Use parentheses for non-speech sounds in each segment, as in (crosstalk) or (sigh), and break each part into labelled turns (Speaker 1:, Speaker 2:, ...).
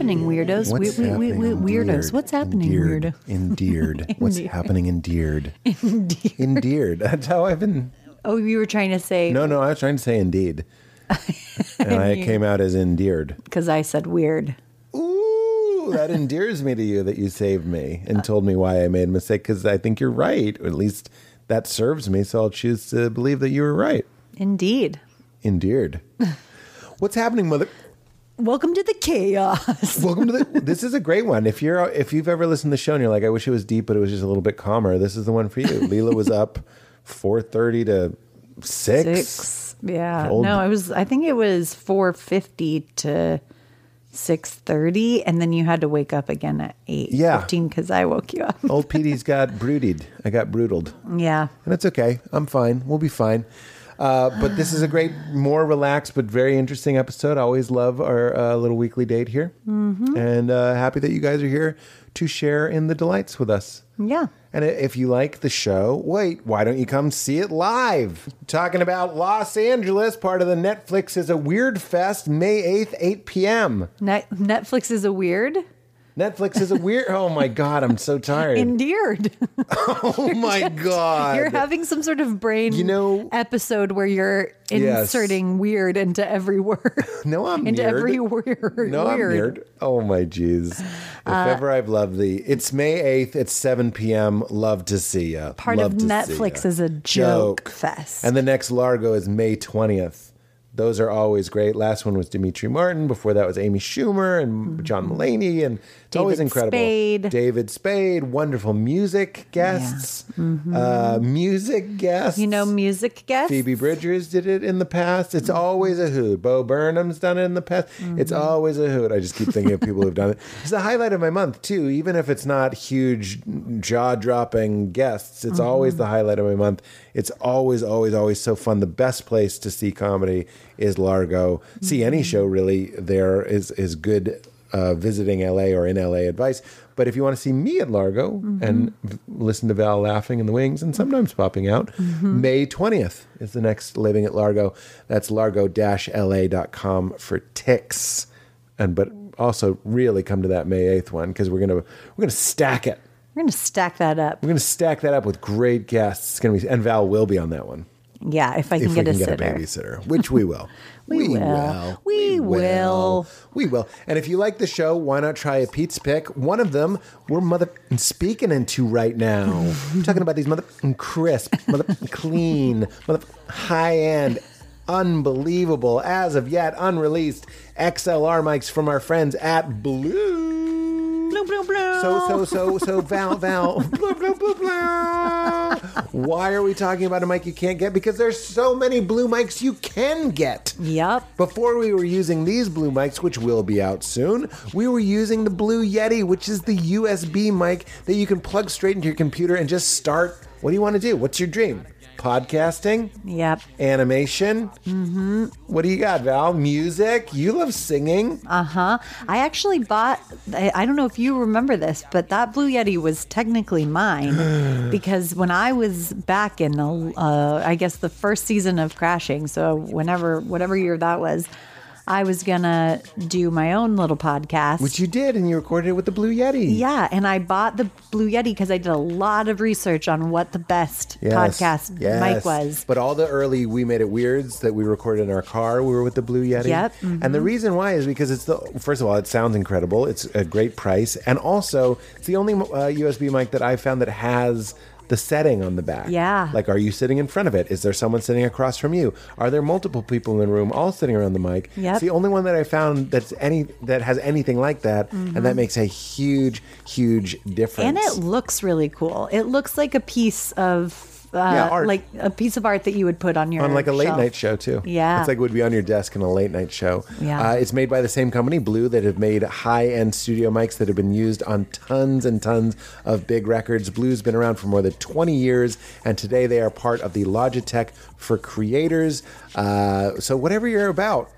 Speaker 1: What's happening, weirdos?
Speaker 2: What's
Speaker 1: We- we- we-
Speaker 2: happening?
Speaker 1: we- weirdos.
Speaker 2: Endeared.
Speaker 1: What's happening,
Speaker 2: Endeared.
Speaker 1: weirdo?
Speaker 2: Endeared. (laughs) What's
Speaker 1: Endeared.
Speaker 2: happening? Endeared. Endeared. That's how I've been.
Speaker 1: Oh, you were trying to say
Speaker 2: No, no, I was trying to say indeed, (laughs) and I came out as endeared.
Speaker 1: because I said weird.
Speaker 2: Ooh, that (laughs) endears me to you that you saved me and told me why I made a mistake because I think you're right, or at least that serves me. So I'll choose to believe that you were right.
Speaker 1: Indeed.
Speaker 2: Endeared. What's happening, mother?
Speaker 1: Welcome to the chaos. (laughs)
Speaker 2: Welcome to the. This is a great one. If you're if you've ever listened to the show and you're like, I wish it was deep, but it was just a little bit calmer. This is the one for you. (laughs) Leela was up four thirty to six.
Speaker 1: Six. Yeah.
Speaker 2: Old-
Speaker 1: No, it was. I think it was four fifty to six thirty, and then you had to wake up again at eight
Speaker 2: Yeah.
Speaker 1: fifteen because I woke you up.
Speaker 2: Old Petey's got (laughs) brooded. I got broodled.
Speaker 1: yeah.
Speaker 2: And it's okay. I'm fine. We'll be fine. Uh, but this is a great, more relaxed but very interesting episode. I always love our uh, little weekly date here. Mm-hmm. And uh, happy that you guys are here to share in the delights with us.
Speaker 1: Yeah.
Speaker 2: And if you like the show, wait, why don't you come see it live? Talking about Los Angeles, part of the Netflix is a Weird Fest, May 8th, 8 p.m.
Speaker 1: Net- Netflix is a weird.
Speaker 2: Netflix is a weird. Oh my God, I'm so tired.
Speaker 1: Endeared. (laughs)
Speaker 2: oh my (laughs) God.
Speaker 1: You're having some sort of brain
Speaker 2: You know-
Speaker 1: episode where you're
Speaker 2: Yes.
Speaker 1: inserting weird into every word. (laughs)
Speaker 2: No, I'm
Speaker 1: into
Speaker 2: weird.
Speaker 1: every word.
Speaker 2: No, I'm
Speaker 1: weird.
Speaker 2: weird. Oh my jeez. If uh, ever I've loved thee. It's May 8th. It's 7 p.m. Love to see ya.
Speaker 1: Part
Speaker 2: Love
Speaker 1: of Netflix is a joke, fest.
Speaker 2: And the next Largo is May 20th. Those are always great. Last one was Demetri Martin. Before that was Amy Schumer and John Mulaney. And it's always
Speaker 1: Mm-hmm. David
Speaker 2: incredible.
Speaker 1: Spade.
Speaker 2: David Spade. Wonderful music guests. Uh, music guests.
Speaker 1: Mm-hmm. you know, music guests.
Speaker 2: Phoebe Bridgers did it in the past. It's always a hoot. Bo Burnham's done it in the past. It's
Speaker 1: Mm-hmm.
Speaker 2: always a hoot. I just keep thinking of people who've done it. It's the highlight of my month too. Even if it's not huge, jaw-dropping guests, it's always
Speaker 1: Mm-hmm.
Speaker 2: the highlight of my month. It's always, always, always so fun. The best place to see comedy is Largo. See any
Speaker 1: Mm-hmm.
Speaker 2: show really there is is good. Uh, visiting LA or in LA advice. But if you want to see me at Largo
Speaker 1: Mm-hmm.
Speaker 2: and v- listen to Val laughing in the wings and sometimes popping out,
Speaker 1: Mm-hmm.
Speaker 2: May 20th is the next Living at Largo. That's largo-la.com for ticks. And but also really come to that May 8th one because we're gonna we're gonna stack it.
Speaker 1: We're going to stack that up.
Speaker 2: We're gonna stack that up with great guests. It's gonna be and Val will be on that one
Speaker 1: Yeah, if I can
Speaker 2: if
Speaker 1: get
Speaker 2: we
Speaker 1: a
Speaker 2: can get
Speaker 1: sitter.
Speaker 2: a babysitter, which we will. (laughs)
Speaker 1: We will. We will.
Speaker 2: We will. And if you like the show, why not try a Pete's pick? One of them we're mother speaking into right now. I'm (laughs) talking about these mother crisp, mother clean, mother high end, unbelievable, as of yet unreleased XLR mics from our friends at Blue. So, so, so, so, Val, Val. (laughs) Why are we talking about a mic you can't get? Because there's so many blue mics you can get.
Speaker 1: Yep.
Speaker 2: Before we were using these blue mics, which will be out soon, we were using the Blue Yeti, which is the USB mic that you can plug straight into your computer and just start. What do you want to do? What's your dream? Podcasting?
Speaker 1: Yep.
Speaker 2: Animation? Mm-hmm. What do you got, Val? Music? You love singing.
Speaker 1: Uh huh. I actually bought, I, I don't know if you remember this, but that Blue Yeti was technically mine (gasps) because when I was back in, the, uh, I guess, the first season of Crashing, so whenever, whatever year that was, I was to do my own little podcast.
Speaker 2: Which you did, and you recorded it with the Blue Yeti.
Speaker 1: yeah, and I bought the Blue Yeti because I did a lot of research on what the best
Speaker 2: Yes,
Speaker 1: podcast
Speaker 2: yes.
Speaker 1: mic was.
Speaker 2: But all the early We Made It Weirds that we recorded in our car, we were with the Blue Yeti.
Speaker 1: Yep, mm-hmm.
Speaker 2: And the reason why is because it's the, first of all, it sounds incredible. It's a great price. And also, it's the only uh, USB mic that I found that has the setting on the back.
Speaker 1: Yeah.
Speaker 2: Like, are you sitting in front of it? Is there someone sitting across from you? Are there multiple people in the room all sitting around the mic?
Speaker 1: Yep.
Speaker 2: It's the only one that I found that's any that has anything like that, and that makes a huge, huge difference.
Speaker 1: Mm-hmm. And it looks really cool. It looks like a piece of uh,
Speaker 2: Yeah, art.
Speaker 1: like a piece of art that you would put on your
Speaker 2: on like a late
Speaker 1: shelf.
Speaker 2: night show too.
Speaker 1: Yeah.
Speaker 2: it's like it would be on your desk in a late night show.
Speaker 1: Yeah.
Speaker 2: uh, it's made by the same company, Blue, that have made high end studio mics that have been used on tons and tons of big records. Blue's been around for more than 20 years, and today they are part of the Logitech for creators. Uh, so whatever you're about.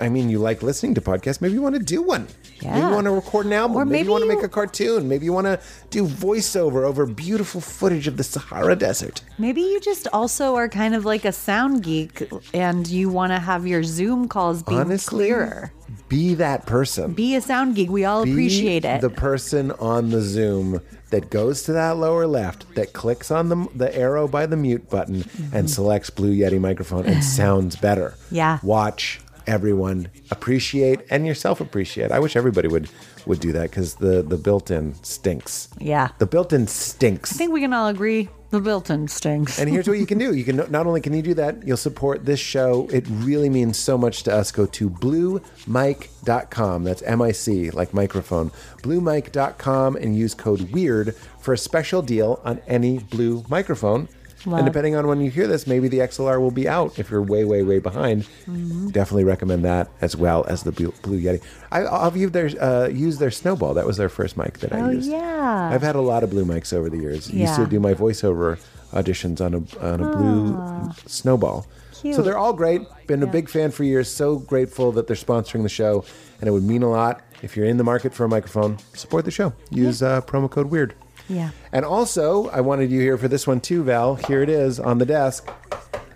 Speaker 2: I mean, you like listening to podcasts. Maybe you want to do one. Maybe you want to record an album.
Speaker 1: Or
Speaker 2: maybe,
Speaker 1: maybe
Speaker 2: you want to make a cartoon. Maybe you want to do voiceover over beautiful footage of the Sahara Desert.
Speaker 1: Maybe you just also are kind of like a sound geek and you want to have your Zoom calls be
Speaker 2: honestly,
Speaker 1: clearer.
Speaker 2: Be that person.
Speaker 1: Be a sound geek. We all
Speaker 2: Be
Speaker 1: appreciate it.
Speaker 2: The person on the Zoom that goes to that lower left, that clicks on the, the arrow by the mute button and selects Blue Yeti microphone and (sighs) sounds better.
Speaker 1: Mm-hmm. Yeah.
Speaker 2: Watch everyone appreciate and yourself appreciate. I wish everybody would would do that because the the built-in stinks.
Speaker 1: Yeah.
Speaker 2: The built-in stinks.
Speaker 1: I think we can all agree the built-in stinks.
Speaker 2: And here's what you can do. You can not only can you do that, you'll support this show. It really means so much to us. Go to bluemic.com. That's M I C like microphone. bluemic.com and use code weird for a special deal on any blue microphone.
Speaker 1: Love.
Speaker 2: And depending on when you hear this, maybe the XLR will be out if you're way, way, way behind.
Speaker 1: Mm-hmm.
Speaker 2: Definitely recommend that as well as the Blue, Blue Yeti. I, I've used their, uh, used their Snowball. That was their first mic that I
Speaker 1: Oh,
Speaker 2: used.
Speaker 1: yeah.
Speaker 2: I've had a lot of blue mics over the years. Yeah. Used to do my voiceover auditions on a on a blue snowball. So they're all great. Been a big fan for years. So grateful that they're sponsoring the show, and it would mean a lot if you're in the market for a microphone. Support the show. Use uh, promo code Weird.
Speaker 1: Yeah.
Speaker 2: And also, I wanted you here for this one too, Val. Here it is on the desk.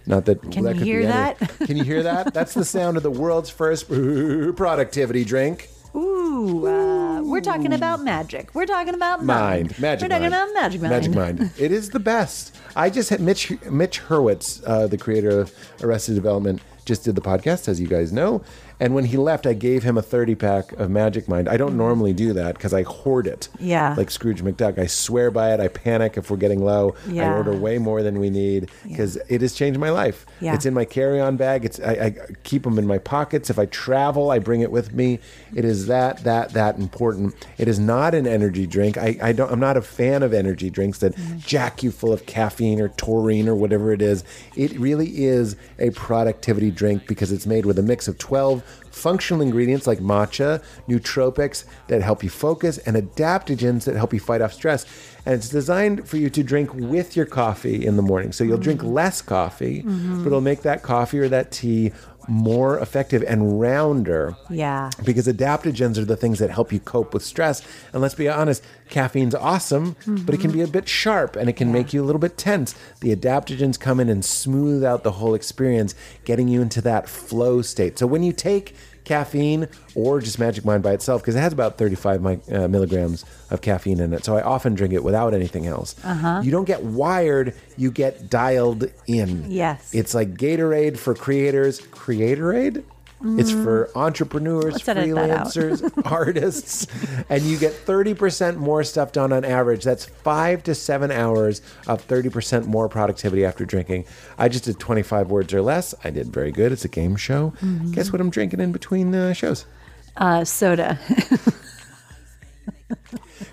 Speaker 2: Not that
Speaker 1: Can
Speaker 2: that
Speaker 1: you
Speaker 2: could
Speaker 1: hear that? (laughs)
Speaker 2: Can you hear that? That's the sound of the world's first (laughs) productivity drink.
Speaker 1: Ooh, uh, we're talking about magic. We're talking about mind.
Speaker 2: Mind, magic
Speaker 1: We're talking
Speaker 2: mind.
Speaker 1: about magic mind.
Speaker 2: Magic Mind. (laughs) It is the best. I just had Mitch Mitch Hurwitz, uh, the creator of Arrested Development, just did the podcast, as you guys know. And when he left, I gave him a 30 pack of Magic Mind. I don't mm. normally do that because I hoard it.
Speaker 1: Yeah.
Speaker 2: Like Scrooge McDuck. I swear by it. I panic if we're getting low. I order way more than we need because it has changed my life.
Speaker 1: Yeah.
Speaker 2: It's in my carry on bag. It's I, I keep them in my pockets. If I travel, I bring it with me. It is that, that, that important. It is not an energy drink. I, I don't, I'm not a fan of energy drinks that mm-hmm. jack you full of caffeine or taurine or whatever it is. It really is a productivity drink because it's made with a mix of 12 functional ingredients like matcha, nootropics that help you focus, and adaptogens that help you fight off stress. And it's designed for you to drink with your coffee in the morning. So you'll drink mm. less coffee, mm-hmm. but it'll make that coffee or that tea more effective and rounder
Speaker 1: Yeah.
Speaker 2: because adaptogens are the things that help you cope with stress. And let's be honest, caffeine's awesome, but it can be a bit sharp and it can make you a little bit tense. The adaptogens come in and smooth out the whole experience, getting you into that flow state. So when you take caffeine or just Magic Mind by itself, because it has about 35 mi- uh, milligrams of caffeine in it. So I often drink it without anything else.
Speaker 1: Uh-huh.
Speaker 2: You don't get wired, you get dialed in.
Speaker 1: Yes.
Speaker 2: It's like Gatorade for creators. Creatorade? It's for entrepreneurs,
Speaker 1: Let's edit that out.
Speaker 2: freelancers, (laughs) artists, and you get 30% more stuff done on average. That's five to seven hours of 30% more productivity after drinking. I just did 25 words or less. I did very good. It's a game show.
Speaker 1: Mm-hmm.
Speaker 2: Guess what I'm drinking in between uh, shows?
Speaker 1: Uh, soda. (laughs)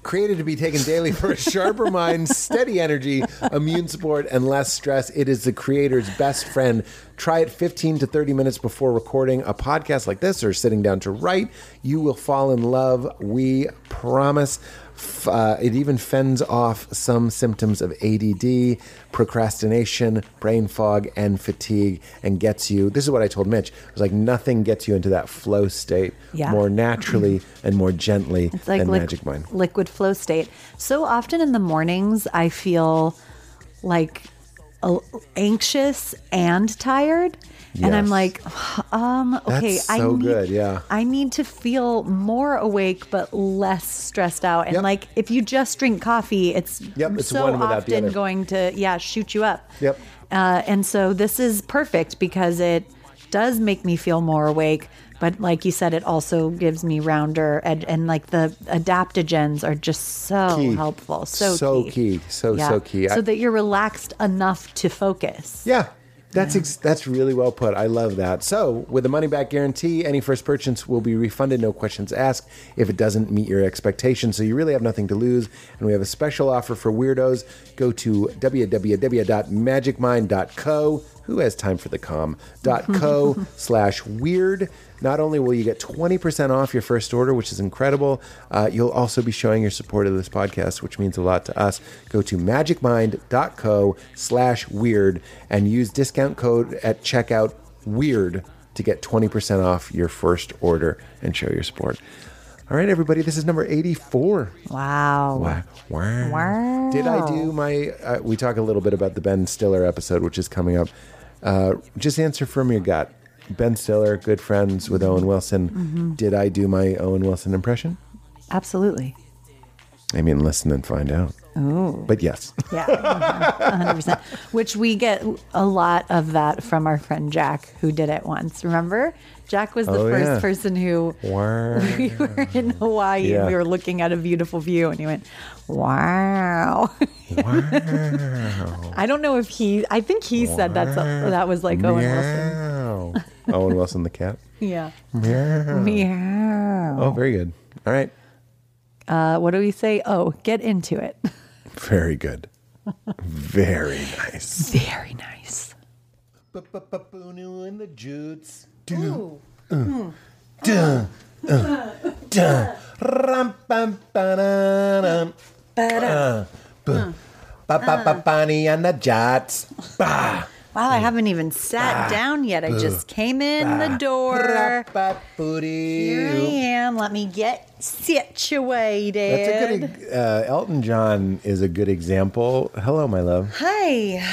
Speaker 2: Created to be taken daily for a sharper mind, steady energy, immune support, and less stress. It is the creator's best friend. Try it 15 to 30 minutes before recording a podcast like this or sitting down to write. You will fall in love. We promise. Uh, it even fends off some symptoms of ADD, procrastination, brain fog, and fatigue, and gets you. This is what I told Mitch. It was like nothing gets you into that flow state
Speaker 1: Yeah.
Speaker 2: more naturally and more gently
Speaker 1: It's like
Speaker 2: than
Speaker 1: liq-
Speaker 2: Magic Mind.
Speaker 1: liquid flow state. So often in the mornings, I feel like anxious and tired. And I'm
Speaker 2: Yes.
Speaker 1: like, um, okay,
Speaker 2: That's
Speaker 1: I
Speaker 2: so
Speaker 1: need,
Speaker 2: good, yeah.
Speaker 1: I need to feel more awake but less stressed out. And
Speaker 2: Yep.
Speaker 1: like, if you just drink coffee, it's
Speaker 2: Yep, it's
Speaker 1: so
Speaker 2: one without the
Speaker 1: often going to yeah shoot you up.
Speaker 2: Yep.
Speaker 1: Uh, and so this is perfect because it does make me feel more awake. But like you said, it also gives me rounder and, and like the adaptogens are just so
Speaker 2: Key.
Speaker 1: helpful. So,
Speaker 2: So
Speaker 1: key.
Speaker 2: key. So, so key. I-
Speaker 1: So that you're relaxed enough to focus.
Speaker 2: Yeah. That's ex- that's really well put. I love that. So, with a money back guarantee, any first purchase will be refunded, no questions asked, if it doesn't meet your expectations. So, you really have nothing to lose. And we have a special offer for weirdos. Go to www.magicmind.co. Who has time for the com? .co (laughs) slash weird. Not only will you get 20% off your first order, which is incredible, uh, you'll also be showing your support of this podcast, which means a lot to us. Go to magicmind.co slash weird and use discount code at checkout weird to get 20% off your first order and show your support. All right, everybody, this is number 84.
Speaker 1: Wow.
Speaker 2: Wow. Wow.
Speaker 1: Wow.
Speaker 2: Did I do my? Uh, we talk a little bit about the Ben Stiller episode, which is coming up. Uh, just answer from your gut. Ben Stiller, good friends with Owen Wilson.
Speaker 1: Mm-hmm.
Speaker 2: Did I do my Owen Wilson impression?
Speaker 1: Absolutely.
Speaker 2: I mean, listen and find out.
Speaker 1: Ooh.
Speaker 2: But yes.
Speaker 1: Yeah, 100%. Which we get a lot of that from our friend Jack, who did it once. Remember? Jack was the
Speaker 2: Oh,
Speaker 1: first
Speaker 2: yeah.
Speaker 1: person who
Speaker 2: Wow. (laughs)
Speaker 1: we were in Hawaii
Speaker 2: Yeah.
Speaker 1: and we were looking at a beautiful view, and he went, "Wow."
Speaker 2: wow. (laughs)
Speaker 1: I don't know if he. I think he said that's a, that was like Owen Wilson.
Speaker 2: Owen Wilson the cat. (laughs)
Speaker 1: Yeah.
Speaker 2: Meow.
Speaker 1: Meow.
Speaker 2: Oh, very good. All right.
Speaker 1: Uh, what do we say? Oh, get into it.
Speaker 2: Very good. Very nice.
Speaker 1: Very nice.
Speaker 2: Ba-ba-ba-boo-noo and the jutes. Do. Uh, duh, uh, duh. Ram-pam-pa-da-dum. Uh, bu- Ba-ba-ba-bunny and the jats. Ba.
Speaker 1: Wow, I haven't even sat down yet. I just came in the door. Here I am. Let me get situated.
Speaker 2: That's a good. Uh, Elton John is a good example. Hello, my love.
Speaker 1: Hi.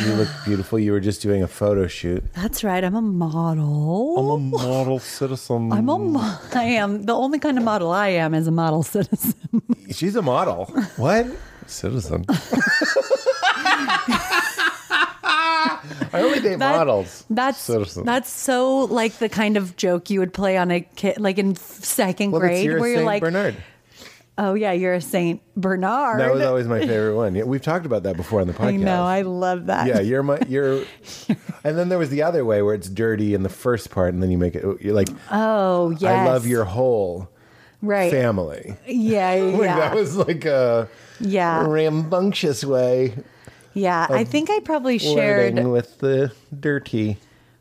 Speaker 2: You look beautiful. You were just doing a photo shoot.
Speaker 1: That's right. I'm a model.
Speaker 2: I'm a model citizen.
Speaker 1: I'm a mo- I am the only kind of model I am is a model citizen.
Speaker 2: She's a model. What? (laughs) Citizen. (laughs) I only date
Speaker 1: That-
Speaker 2: models.
Speaker 1: That's
Speaker 2: Citizen.
Speaker 1: that's so like the kind of joke you would play on a kid, like in second
Speaker 2: well,
Speaker 1: grade, where you're like,
Speaker 2: Bernard.
Speaker 1: "Oh yeah, you're a Saint Bernard."
Speaker 2: That was always my favorite one. Yeah, we've talked about that before on the podcast.
Speaker 1: I know. I love that.
Speaker 2: yeah, you're my you're, (laughs) and then there was the other way where it's dirty in the first part, and then you make it. You're like,
Speaker 1: Oh yes.
Speaker 2: I love your whole
Speaker 1: right.
Speaker 2: family.
Speaker 1: Yeah, yeah, (laughs)
Speaker 2: Like that was like a
Speaker 1: yeah,
Speaker 2: rambunctious way
Speaker 1: yeah. I think I probably shared
Speaker 2: with the dirty.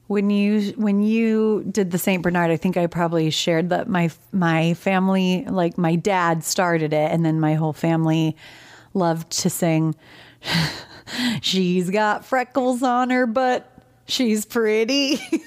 Speaker 1: when you when you did the Saint Bernard. I think I probably shared that my my family, like my dad, started it, and then my whole family loved to sing. (laughs) She's got freckles on her, but she's pretty. (laughs)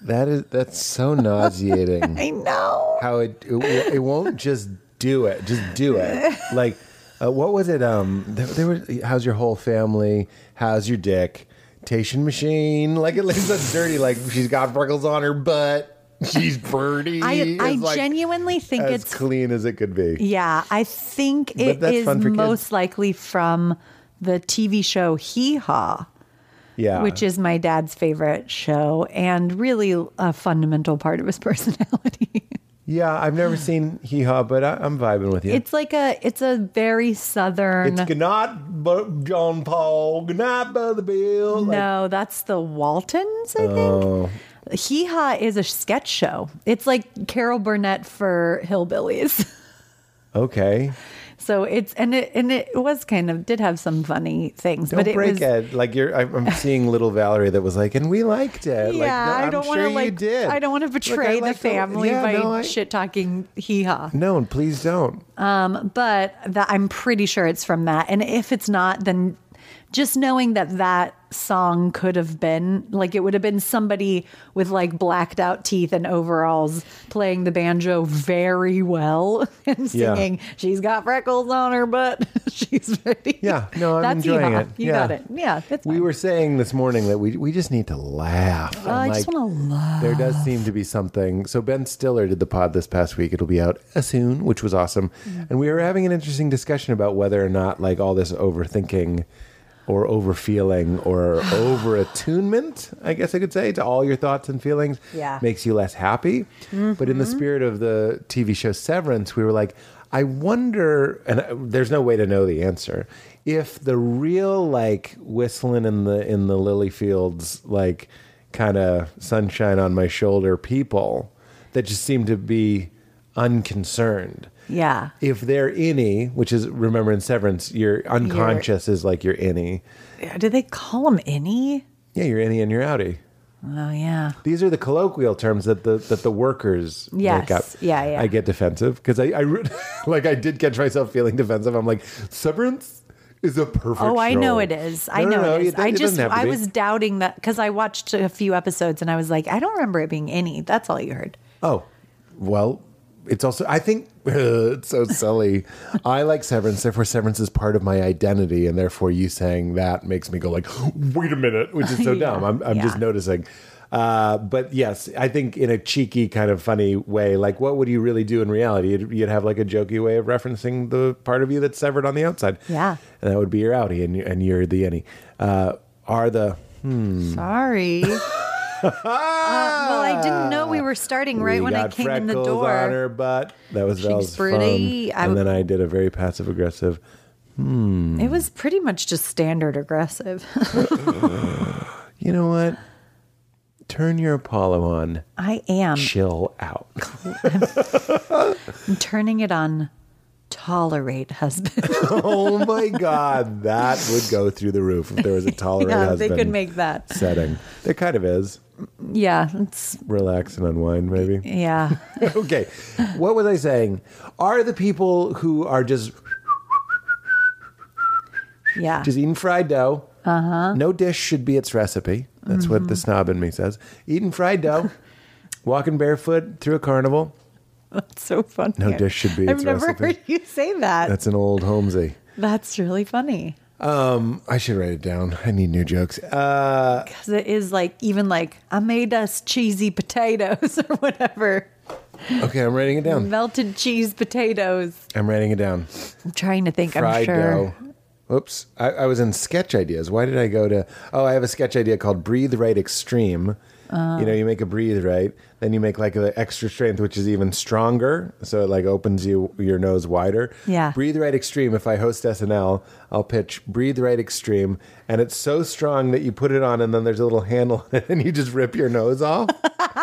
Speaker 2: That is that's so nauseating. (laughs)
Speaker 1: I know.
Speaker 2: How it it, it won't just do it, just do it. Like uh, what was it? Um, there, there was how's your whole family? How's your dick? Tation machine. Like it looks so dirty. Like she's got freckles on her butt. She's pretty.
Speaker 1: I I
Speaker 2: like
Speaker 1: genuinely think it's
Speaker 2: as
Speaker 1: it's
Speaker 2: clean as it could be.
Speaker 1: Yeah, I think it is
Speaker 2: fun for kids.
Speaker 1: most likely from the TV show Hee Haw,
Speaker 2: Yeah,
Speaker 1: which is my dad's favorite show and really a fundamental part of his (laughs) personality.
Speaker 2: Yeah. I've never seen Hee Haw, but I, I'm vibing with you.
Speaker 1: it's like a it's a very southern
Speaker 2: It's not but John Paul. Good night, Brother Bill. Like,
Speaker 1: No, that's the Waltons, I think.
Speaker 2: oh,
Speaker 1: Hee Haw is a sketch show. It's like Carol Burnett for hillbillies. (laughs)
Speaker 2: okay.
Speaker 1: So it's and it and it was kind of did have some funny things,
Speaker 2: Don't
Speaker 1: but it
Speaker 2: break
Speaker 1: was
Speaker 2: it. Like you're, I'm seeing little Valerie that was like, and we liked it. like,
Speaker 1: Yeah,
Speaker 2: no,
Speaker 1: I
Speaker 2: I'm
Speaker 1: don't want to
Speaker 2: you
Speaker 1: like.
Speaker 2: did.
Speaker 1: I don't want to betray the
Speaker 2: like
Speaker 1: family
Speaker 2: yeah,
Speaker 1: by
Speaker 2: no, I-
Speaker 1: shit talking hee haw.
Speaker 2: No, and please don't.
Speaker 1: Um, But that I'm pretty sure it's from that. And if it's not, then just knowing that that song could have been like it would have been somebody with like blacked out teeth and overalls playing the banjo very well (laughs) and
Speaker 2: Yeah.
Speaker 1: singing. She's got freckles on her, but (laughs) she's pretty.
Speaker 2: Yeah, no, I'm (laughs)
Speaker 1: That's
Speaker 2: enjoying it.
Speaker 1: You
Speaker 2: Yeah.
Speaker 1: got it. Yeah, it's
Speaker 2: We were saying this morning that we we just need to laugh.
Speaker 1: Oh, I
Speaker 2: And,
Speaker 1: just want to love.
Speaker 2: There does seem to be something. So Ben Stiller did the pod this past week. It'll be out soon, which was awesome.
Speaker 1: Mm-hmm.
Speaker 2: And we were having an interesting discussion about whether or not like all this overthinking or over feeling or (sighs) over attunement, I guess I could say, to all your thoughts and feelings
Speaker 1: Yeah.
Speaker 2: makes you less happy. But in the mm-hmm. spirit of the TV show Severance, we were like, I wonder, and there's no way to know the answer, if the real like whistling in the in the lily fields, like kind of sunshine on my shoulder people that just seem to be unconcerned.
Speaker 1: Yeah.
Speaker 2: If they're innie, which is remember in Severance, your unconscious is like your innie.
Speaker 1: Do they call them any?
Speaker 2: Yeah, you're innie and you're outie.
Speaker 1: Oh yeah.
Speaker 2: These are the colloquial terms that the that the workers
Speaker 1: Yes.
Speaker 2: make up.
Speaker 1: Yeah, yeah.
Speaker 2: I get defensive because I, I (laughs) like I did catch myself feeling defensive. I'm like, Severance is a perfect.
Speaker 1: Oh, I know it is. I
Speaker 2: No, no,
Speaker 1: know
Speaker 2: no,
Speaker 1: it is.
Speaker 2: it-
Speaker 1: I
Speaker 2: it
Speaker 1: just
Speaker 2: doesn't have to
Speaker 1: I was doubting that because I watched a few episodes and I was like, I don't remember it being any. That's all you heard.
Speaker 2: Oh, well, it's also I think (laughs) it's so silly. I like Severance, therefore Severance is part of my identity, and therefore you saying that makes me go like, wait a minute, which is so (laughs)
Speaker 1: Yeah,
Speaker 2: dumb. I'm I'm just noticing. Uh, but yes, I think in a cheeky kind of funny way, like what would you really do in reality? You'd, you'd have like a jokey way of referencing the part of you that's severed on the outside.
Speaker 1: Yeah.
Speaker 2: and that would be your outie, and and you're the innie. Uh, are the
Speaker 1: Sorry. (laughs) uh, well, I didn't know we were starting right
Speaker 2: we
Speaker 1: when I came in the door.
Speaker 2: on her butt? That was
Speaker 1: She's pretty. I
Speaker 2: and then I did a very passive aggressive.
Speaker 1: It was pretty much just standard aggressive. (laughs)
Speaker 2: You know what? Turn your Apollo on.
Speaker 1: I am
Speaker 2: Chill out. (laughs)
Speaker 1: I'm turning it on. Tolerate husband. (laughs)
Speaker 2: oh my God, that would go through the roof if there was a tolerant
Speaker 1: yeah,
Speaker 2: husband
Speaker 1: they could make that.
Speaker 2: setting. There kind of is.
Speaker 1: Yeah, it's
Speaker 2: Relax and unwind, maybe.
Speaker 1: yeah. (laughs)
Speaker 2: okay. What was I saying? Are the people who are just
Speaker 1: Yeah.
Speaker 2: just eating fried dough? Uh huh. No dish should be its recipe. That's what the snob in me says. Eating fried dough, (laughs) walking barefoot through a carnival.
Speaker 1: That's so funny.
Speaker 2: No dish should be
Speaker 1: I've
Speaker 2: its
Speaker 1: never
Speaker 2: recipe.
Speaker 1: heard you say that.
Speaker 2: That's an old Holmesy.
Speaker 1: That's really funny.
Speaker 2: I should write it down. I need new jokes. Uh,
Speaker 1: Because it is like, even like, I made us cheesy potatoes (laughs) or whatever.
Speaker 2: okay, I'm writing it down.
Speaker 1: Melted cheese potatoes.
Speaker 2: I'm writing it down.
Speaker 1: I'm trying to think. I'm
Speaker 2: fried
Speaker 1: sure.
Speaker 2: dough. Oops, I, I was in sketch ideas. Why did I go to? Oh, I have a sketch idea called Breathe Right Extreme.
Speaker 1: Uh.
Speaker 2: you know, you make a breathe right, then you make like the extra strength, which is even stronger. So it like opens you your nose wider.
Speaker 1: Yeah.
Speaker 2: Breathe Right Extreme. If I host SNL, I'll pitch Breathe Right Extreme, and it's so strong that you put it on, and then there's a little handle, on it, (laughs) and you just rip your nose off.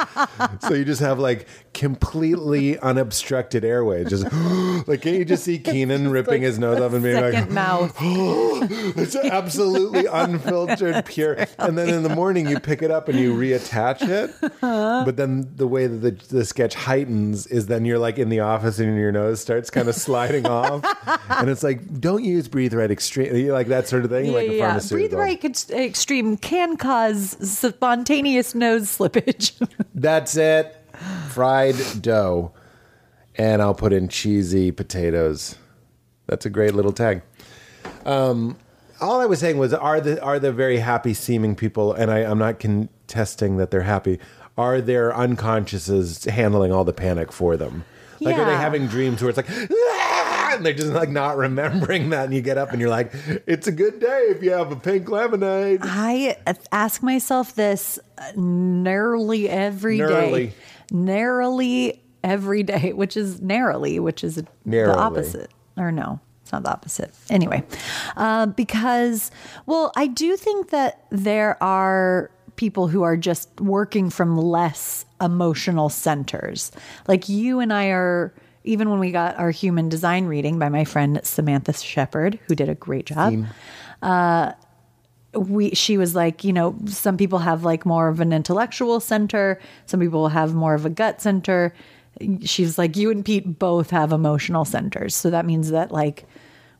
Speaker 2: (laughs) so you just have like completely unobstructed airways. Just (gasps) like can you just see (laughs) Kenan ripping his nose off and being like,
Speaker 1: mouth. (gasps)
Speaker 2: it's absolutely unfiltered, pure. And then in the morning, you pick it up and you reattach it. But then the way that the, the sketch heightens is then you're like in the office and your nose starts kind of sliding off. And it's like, don't use breathe right extreme, like that sort of thing, like a
Speaker 1: yeah. Breathe right ex- extreme can cause spontaneous nose slippage. (laughs)
Speaker 2: That's it. Fried dough. And I'll put in cheesy potatoes. That's a great little tag. Um, all I was saying was, are the are the very happy seeming people, and I, I'm not contesting that they're happy. Are their unconsciouses handling all the panic for them? Like, are they having dreams where it's like, "Ah!" and they're just like not remembering that, and you get up and you're like, it's a good day if you have a pink lemonade.
Speaker 1: I ask myself this narrowly every day.
Speaker 2: Narrowly.
Speaker 1: Narrowly every day, which is narrowly, which is
Speaker 2: Narrowly.
Speaker 1: the opposite. Or no, it's not the opposite. Anyway, uh, because, well, I do think that there are people who are just working from less emotional centers. Like you and I are. Even when we got our human design reading by my friend Samantha Shepard, who did a great job, we she was like you know some people have like more of an intellectual center some people have more of a gut center. She's like you and pete both have emotional centers. So that means that like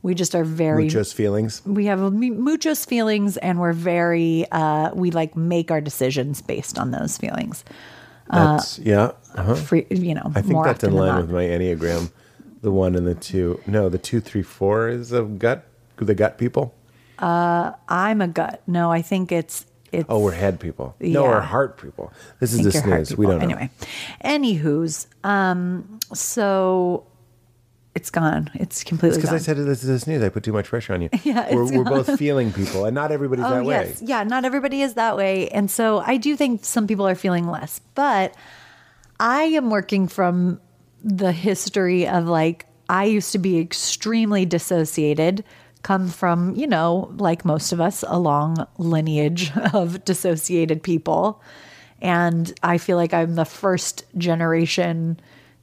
Speaker 1: we just are very
Speaker 2: Muchos feelings.
Speaker 1: we have muchos feelings and we're very uh we like make our decisions based on those feelings
Speaker 2: That's yeah. Uh-huh.
Speaker 1: free you know
Speaker 2: I think that's in line with my enneagram. The one and the two. No, the two, three, four is of gut. The gut people.
Speaker 1: i'm a gut no i think it's it's
Speaker 2: Oh, we're head people. No, we're heart people. This is the snooze. We don't know.
Speaker 1: Anyway, anywho's, um, so it's gone. It's completely
Speaker 2: Because. I said this is snooze. I put too much pressure on you. (laughs)
Speaker 1: Yeah,
Speaker 2: we're, we're both feeling people, and not everybody's oh, that way.
Speaker 1: Oh, yes, yeah. Not everybody is that way, and so I do think some people are feeling less. But I am working from the history of like I used to be extremely dissociated. Come from you know like most of us a long lineage (laughs) of dissociated people, and I feel like I'm the first generation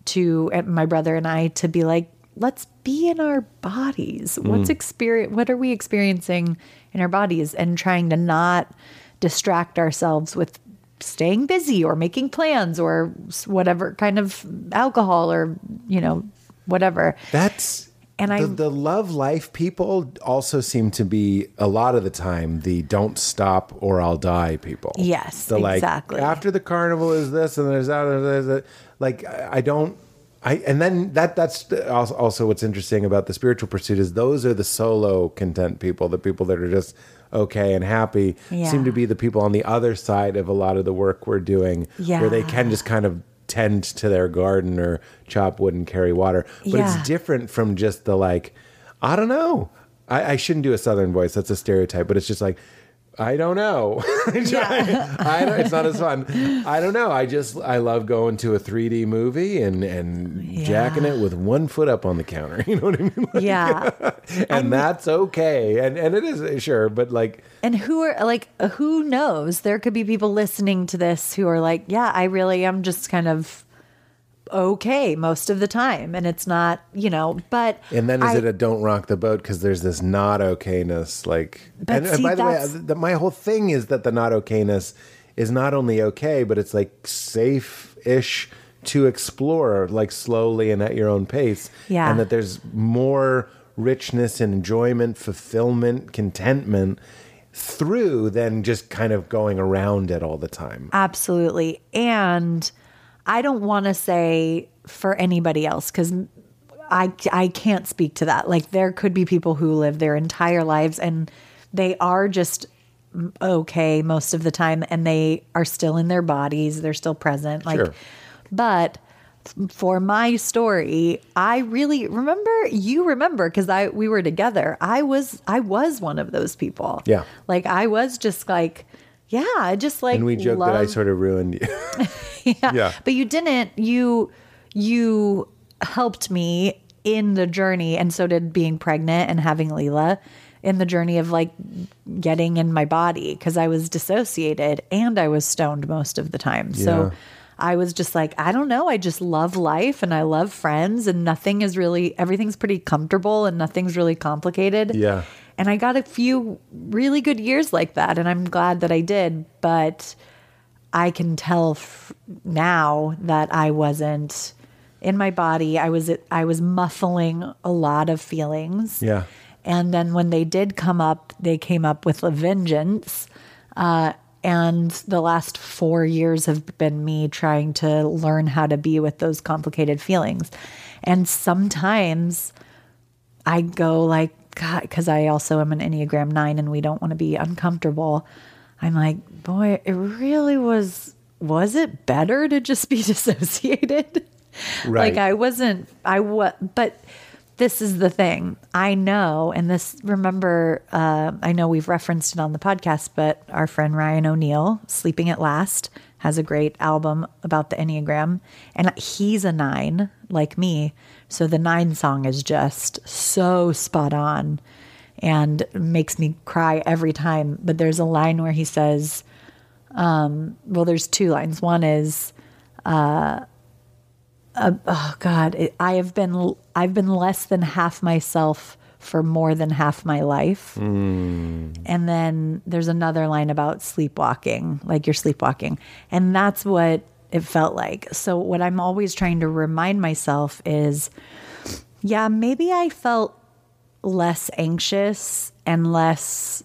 Speaker 1: to my brother and I to be like let's be in our bodies hmm. what's experience what are we experiencing in our bodies and trying to not distract ourselves with staying busy or making plans or whatever kind of alcohol or you know whatever
Speaker 2: That's
Speaker 1: And I-
Speaker 2: the love life people also seem to be a lot of the time the don't stop or I'll die people.
Speaker 1: Yes,
Speaker 2: the like
Speaker 1: exactly.
Speaker 2: after the carnival is this and there's that and there's that. Like I don't I and then that that's also also what's interesting about the spiritual pursuit is those are the solo content people, the people that are just okay and happy
Speaker 1: Yeah.
Speaker 2: seem to be the people on the other side of a lot of the work we're doing where they can just kind of tend to their garden or chop wood and carry water. But
Speaker 1: Yeah.
Speaker 2: it's different from just the like, I don't know. I, I shouldn't do a southern voice. That's a stereotype, but it's just like I don't know. (laughs)
Speaker 1: Yeah.
Speaker 2: I don't, it's not as fun. I don't know. I just I love going to a 3D movie and and jacking it with one foot up on the counter. (laughs) You know what I mean?
Speaker 1: Yeah. (laughs)
Speaker 2: and that's okay. And and it is sure, but like
Speaker 1: And who are like, who knows? There could be people listening to this who are like, yeah, I really am just kind of okay most of the time. And it's not, you know, but.
Speaker 2: and then is
Speaker 1: I-
Speaker 2: it a don't rock the boat because there's this not okayness like
Speaker 1: But
Speaker 2: and, and
Speaker 1: see,
Speaker 2: by the way the, my whole thing is that the not okayness is not only okay but it's like safe ish to explore like slowly and at your own pace
Speaker 1: Yeah.
Speaker 2: and that there's more richness and enjoyment fulfillment contentment through than just kind of going around it all the time
Speaker 1: Absolutely. And I don't want to say for anybody else because I, I can't speak to that. Like, there could be people who live their entire lives and they are just okay most of the time and they are still in their bodies, they're still present. Like,
Speaker 2: Sure.
Speaker 1: but for my story, I really remember you remember because I we were together. I was I was one of those people.
Speaker 2: Yeah.
Speaker 1: Like I was just like, yeah, I just like
Speaker 2: and we joke that I sort of ruined you (laughs)
Speaker 1: yeah.
Speaker 2: Yeah.
Speaker 1: But you didn't. You you helped me in the journey, and so did being pregnant and having Leela in the journey of like getting in my body because I was dissociated and I was stoned most of the time.
Speaker 2: Yeah.
Speaker 1: So I was just like, I don't know. I just love life and I love friends, and nothing is really everything's pretty comfortable and nothing's really complicated.
Speaker 2: Yeah.
Speaker 1: And I got a few really good years like that, and I'm glad that I did. But I can tell f- now that I wasn't in my body. I was I was muffling a lot of feelings.
Speaker 2: yeah
Speaker 1: And then when they did come up, they came up with a vengeance. Uh, and the last four years have been me trying to learn how to be with those complicated feelings. And sometimes I go like, God, because I also am an Enneagram nine and we don't want to be uncomfortable. I'm like, boy, it really was, was it better to just be (laughs) dissociated?
Speaker 2: Right.
Speaker 1: Like I wasn't, I was, but this is the thing. I know, and this, remember, uh, I know we've referenced it on the podcast, but our friend Ryan O'Neal, Sleeping at Last, has a great album about the Enneagram. And he's a nine, like me. So the nine song is just so spot on and makes me cry every time. But there's a line where he says, um, well, there's two lines. One is, oh god it, i have been i've been less than half myself for more than half my life. Hmm. And then there's another line about sleepwalking like you're sleepwalking. And that's what it felt like. So what i'm always trying to remind myself is yeah maybe i felt less anxious and less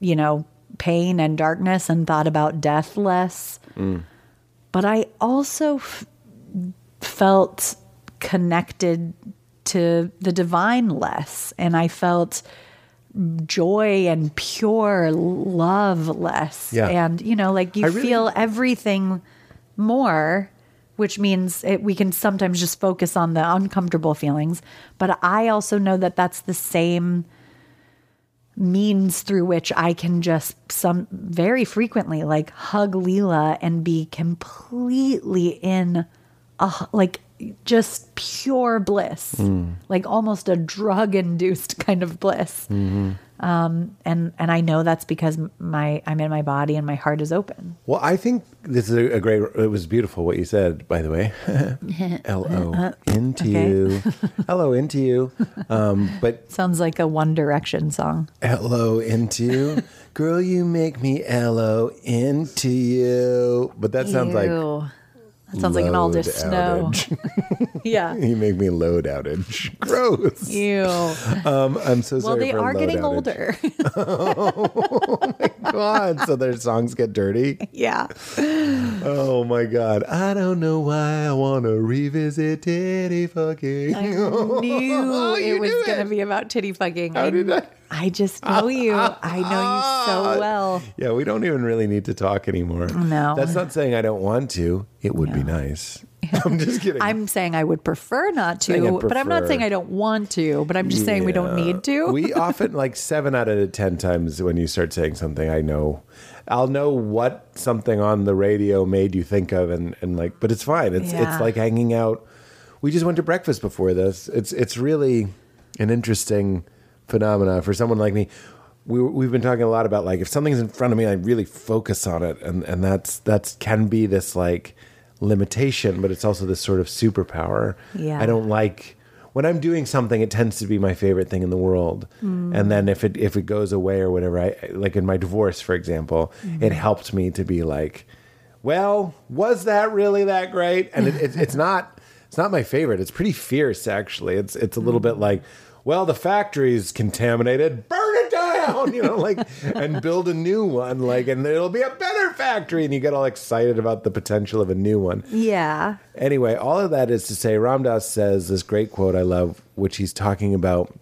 Speaker 1: you know pain and darkness and thought about death less. Hmm. But i also f- felt connected to the divine less and I felt joy and pure love less
Speaker 2: Yeah.
Speaker 1: and you know like you
Speaker 2: really-
Speaker 1: feel everything more which means it, we can sometimes just focus on the uncomfortable feelings but I also know that that's the same means through which I can just some very frequently like hug Leela and be completely in a like just pure bliss, like almost a drug induced kind of bliss. Um, and and I know that's because my I'm in my body and my heart is open.
Speaker 2: Well, I think this is a, great. It was beautiful what you said, by the way. (laughs) L O into you, (laughs) L O into you. Um, but
Speaker 1: Sounds like a One Direction song.
Speaker 2: L O into you, girl, you make me L O into you. But that sounds like
Speaker 1: Ew. That sounds like an all
Speaker 2: load
Speaker 1: snow. (laughs) yeah. (laughs)
Speaker 2: you make me load outage. (laughs) Gross.
Speaker 1: Ew.
Speaker 2: Um, I'm so
Speaker 1: Well,
Speaker 2: sorry.
Speaker 1: Well,
Speaker 2: they
Speaker 1: are
Speaker 2: load
Speaker 1: getting
Speaker 2: outage.
Speaker 1: older.
Speaker 2: my god! So their songs get dirty.
Speaker 1: Yeah.
Speaker 2: Oh my God. I don't know why I want to revisit titty fucking.
Speaker 1: I knew
Speaker 2: You
Speaker 1: it was going to be about titty fucking.
Speaker 2: How
Speaker 1: I,
Speaker 2: did I?
Speaker 1: I just know you. I know you so (laughs) well.
Speaker 2: Yeah, we don't even really need to talk anymore.
Speaker 1: No.
Speaker 2: That's not saying I don't want to. It would be nice. (laughs) (laughs) I'm just kidding.
Speaker 1: I'm saying I would prefer not
Speaker 2: Saying
Speaker 1: to, but I'm not
Speaker 2: prefer.
Speaker 1: saying I don't want to, but I'm just saying we don't
Speaker 2: Yeah.
Speaker 1: need to.
Speaker 2: we often like seven out of ten times when you start saying something, I know. I'll know what something on the radio made you think of, and, and like, but it's fine. It's
Speaker 1: Yeah.
Speaker 2: it's like hanging out. We just went to breakfast before this. It's it's really an interesting phenomena for someone like me. We we've been talking a lot about like if something's in front of me, I really focus on it, and and that's that's can be this like limitation, but it's also this sort of superpower.
Speaker 1: Yeah.
Speaker 2: I don't like when I'm doing something, it tends to be my favorite thing in the world. Mm. And then if it if it goes away or whatever, I like in my divorce, for example, it mm-hmm. helped me to be like, well, was that really that great? And it, it, it's (laughs) not it's not my favorite. It's pretty fierce actually. It's it's a little bit mm. like, well, the factory's contaminated, burn it down, you know, like (laughs) and build a new one, like, and it'll be a better factory, and you get all excited about the potential of a new one.
Speaker 1: yeah.
Speaker 2: Anyway, all of that is to say, Ram Dass says this great quote I love, which he's talking about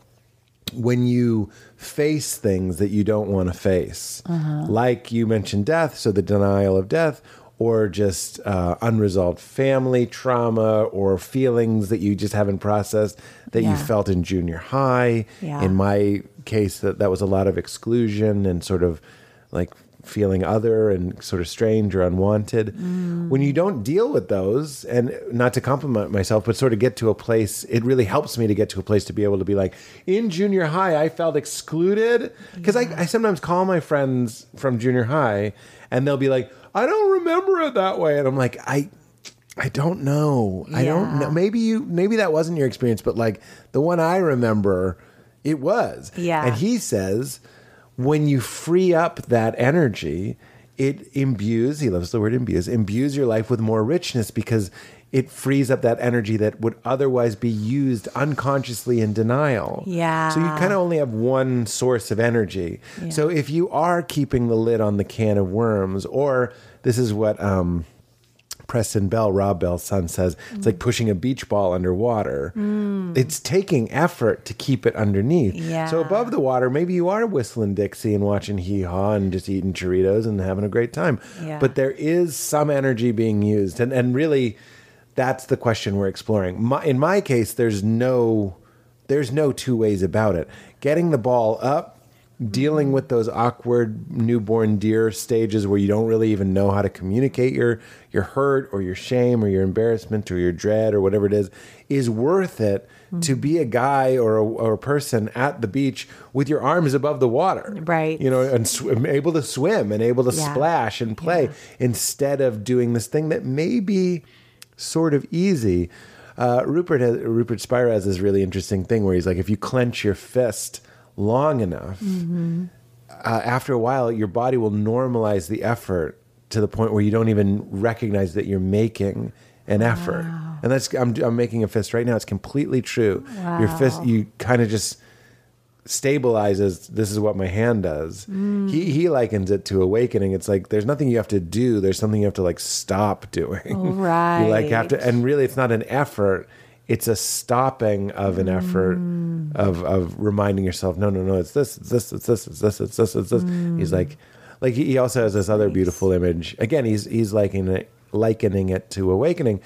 Speaker 2: when you face things that you don't want to face, like you mentioned death, so the denial of death, or just uh, unresolved family trauma, or feelings that you just haven't processed that you felt in junior high.
Speaker 1: Yeah.
Speaker 2: In my case, that that was a lot of exclusion and sort of like feeling other and sort of strange or unwanted. Mm. When you don't deal with those, and not to compliment myself, but sort of get to a place, it really helps me to get to a place to be able to be like, in junior high, I felt excluded. Because I, I sometimes call my friends from junior high and they'll be like, I don't remember it that way. And I'm like, I. I don't know. I don't know. Maybe you maybe that wasn't your experience, but like the one I remember, it was.
Speaker 1: Yeah.
Speaker 2: And he says when you free up that energy, it imbues, he loves the word imbues, imbues your life with more richness because it frees up that energy that would otherwise be used unconsciously in denial.
Speaker 1: Yeah.
Speaker 2: So you kind of only have one source of energy. So if you are keeping the lid on the can of worms, or this is what um, Preston Bell, Rob Bell's son, says it's like pushing a beach ball underwater. Mm. It's taking effort to keep it underneath.
Speaker 1: Yeah.
Speaker 2: So above the water, maybe you are whistling Dixie and watching Hee Haw and just eating Choritos and having a great time.
Speaker 1: Yeah.
Speaker 2: But there is some energy being used, and and really, that's the question we're exploring. My, in my case, there's no there's no two ways about it. Getting the ball up, dealing with those awkward newborn deer stages where you don't really even know how to communicate your your hurt or your shame or your embarrassment or your dread or whatever it is is worth it to be a guy or a, or a person at the beach with your arms above the water
Speaker 1: Right.
Speaker 2: you know and sw- able to swim and able to
Speaker 1: Yeah.
Speaker 2: splash and play
Speaker 1: Yeah.
Speaker 2: instead of doing this thing that may be sort of easy. Uh, Rupert has, Rupert Spira has this really interesting thing where he's like, if you clench your fist long enough,
Speaker 1: Mm-hmm.
Speaker 2: uh, after a while, your body will normalize the effort to the point where you don't even recognize that you're making an effort. And that's I'm, I'm making a fist right now. It's completely true. Your fist, you kind of just stabilizes this is what my hand does. He he likens it to awakening. It's like there's nothing you have to do. There's something you have to like stop doing. Right (laughs) you like have to and really it's not an effort it's a stopping of an effort of of reminding yourself no no no it's this it's this it's this it's this it's this it's this he's like like he also has this other beautiful image again he's he's likening it likening it to awakening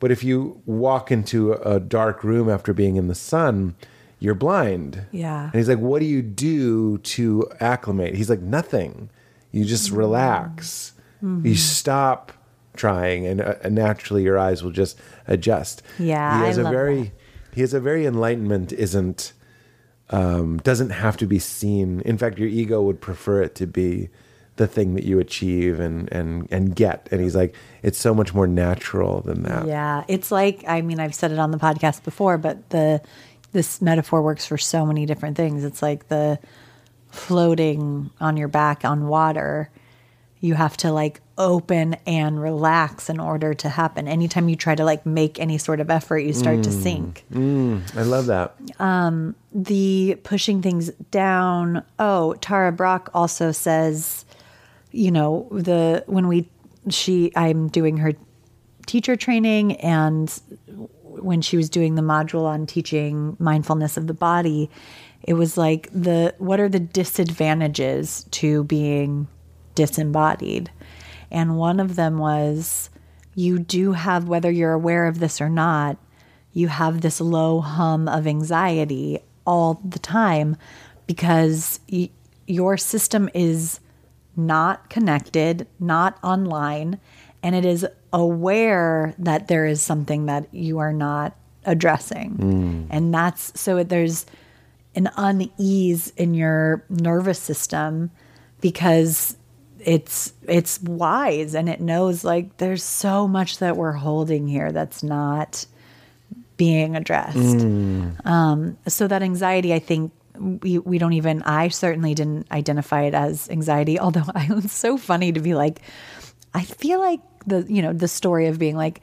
Speaker 2: but if you walk into a dark room after being in the sun you're blind
Speaker 1: Yeah.
Speaker 2: and he's like, What do you do to acclimate? He's like, Nothing. You just
Speaker 1: Mm-hmm.
Speaker 2: relax. You stop trying, and, uh, and naturally your eyes will just adjust.
Speaker 1: Yeah,
Speaker 2: He has
Speaker 1: I
Speaker 2: a
Speaker 1: love
Speaker 2: very,
Speaker 1: that.
Speaker 2: he has a very enlightenment isn't, um, doesn't have to be seen. In fact, your ego would prefer it to be the thing that you achieve and, and, and get. And he's like, It's so much more natural than that.
Speaker 1: Yeah, it's like I mean I've said it on the podcast before, but the this metaphor works for so many different things. It's like the floating on your back on water. You have to like open and relax in order to happen. Anytime you try to like make any sort of effort, you start to mm. sink. Mm.
Speaker 2: I love that.
Speaker 1: Um, the pushing things down. Oh, Tara Brach also says you know, the when we she I'm doing her teacher training and when she was doing the module on teaching mindfulness of the body, it was like the what are the disadvantages to being disembodied? And one of them was you do have whether you're aware of this or not, you have this low hum of anxiety all the time because y- your system is not connected, not online, and it is aware that there is something that you are not addressing. Hmm. And that's so there's an unease in your nervous system because it's it's wise and it knows like there's so much that we're holding here that's not being addressed. Um, so that anxiety, I think we we don't even. I certainly didn't identify it as anxiety. Although (laughs) I was so funny to be like, I feel like the you know the story of being like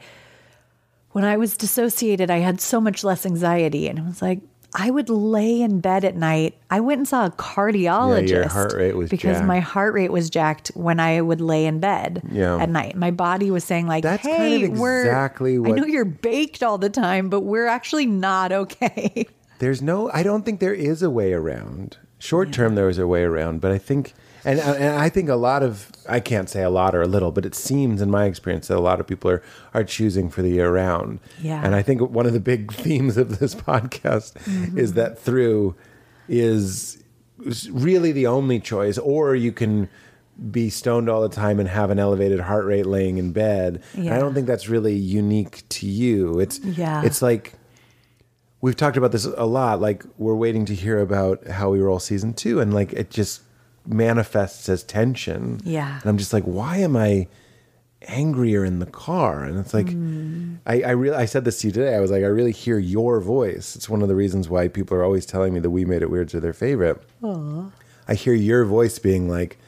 Speaker 1: when I was dissociated, I had so much less anxiety, and I was like. I would lay in bed at night. I went and saw a cardiologist
Speaker 2: heart rate was
Speaker 1: because
Speaker 2: jacked.
Speaker 1: my heart rate was jacked when I would lay in bed
Speaker 2: Yeah.
Speaker 1: at night. My body was saying like,
Speaker 2: That's kind
Speaker 1: "Hey,
Speaker 2: of
Speaker 1: we're
Speaker 2: exactly
Speaker 1: I know you're baked all the time, but we're actually not okay." (laughs)
Speaker 2: There's no, I don't think there is a way around. Short term, there is a way around, but I think, and, uh, and I think a lot of, I can't say a lot or a little, but it seems in my experience that a lot of people are, are choosing for the year round.
Speaker 1: Yeah.
Speaker 2: And I think one of the big (laughs) themes of this podcast is that through is really the only choice, or you can be stoned all the time and have an elevated heart rate laying in bed. And I don't think that's really unique to you. It's,
Speaker 1: Yeah.
Speaker 2: it's like, we've talked about this a lot. Like we're waiting to hear about how we roll season two, and like it just manifests as tension.
Speaker 1: Yeah.
Speaker 2: and I'm just like, why am I angrier in the car? And it's like, mm. I, I really, I said this to you today. I was like, I really hear your voice. It's one of the reasons why people are always telling me that We Made It Weirds are their favorite. Aww. I hear your voice being like,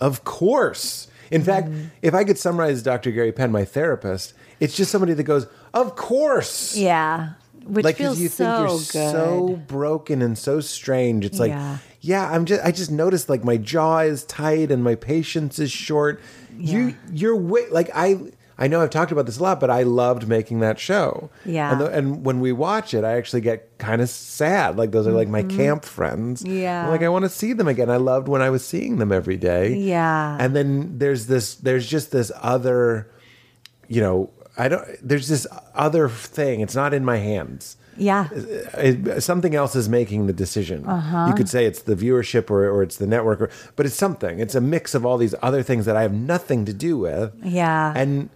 Speaker 2: of course. In fact, mm. if I could summarize Dr. Gary Penn, my therapist, it's just somebody that goes, of course
Speaker 1: Yeah, which
Speaker 2: like
Speaker 1: feels
Speaker 2: you
Speaker 1: so
Speaker 2: think you're
Speaker 1: good.
Speaker 2: so broken and so strange it's like
Speaker 1: Yeah.
Speaker 2: yeah i'm just i just noticed like my jaw is tight and my patience is short you you're way like i i know i've talked about this a lot but i loved making that show
Speaker 1: Yeah.
Speaker 2: and, the, and when we watch it i actually get kind of sad like those are like my camp friends
Speaker 1: Mm-hmm. Yeah.
Speaker 2: I'm like i want to see them again i loved when i was seeing them every day
Speaker 1: Yeah.
Speaker 2: and then there's this there's just this other you know i don't there's this other thing it's not in my hands
Speaker 1: yeah,
Speaker 2: it, something else is making the decision.
Speaker 1: Uh-huh.
Speaker 2: You could say it's the viewership or, or it's the network, or, but it's something. It's a mix of all these other things that I have nothing to do with.
Speaker 1: Yeah.
Speaker 2: And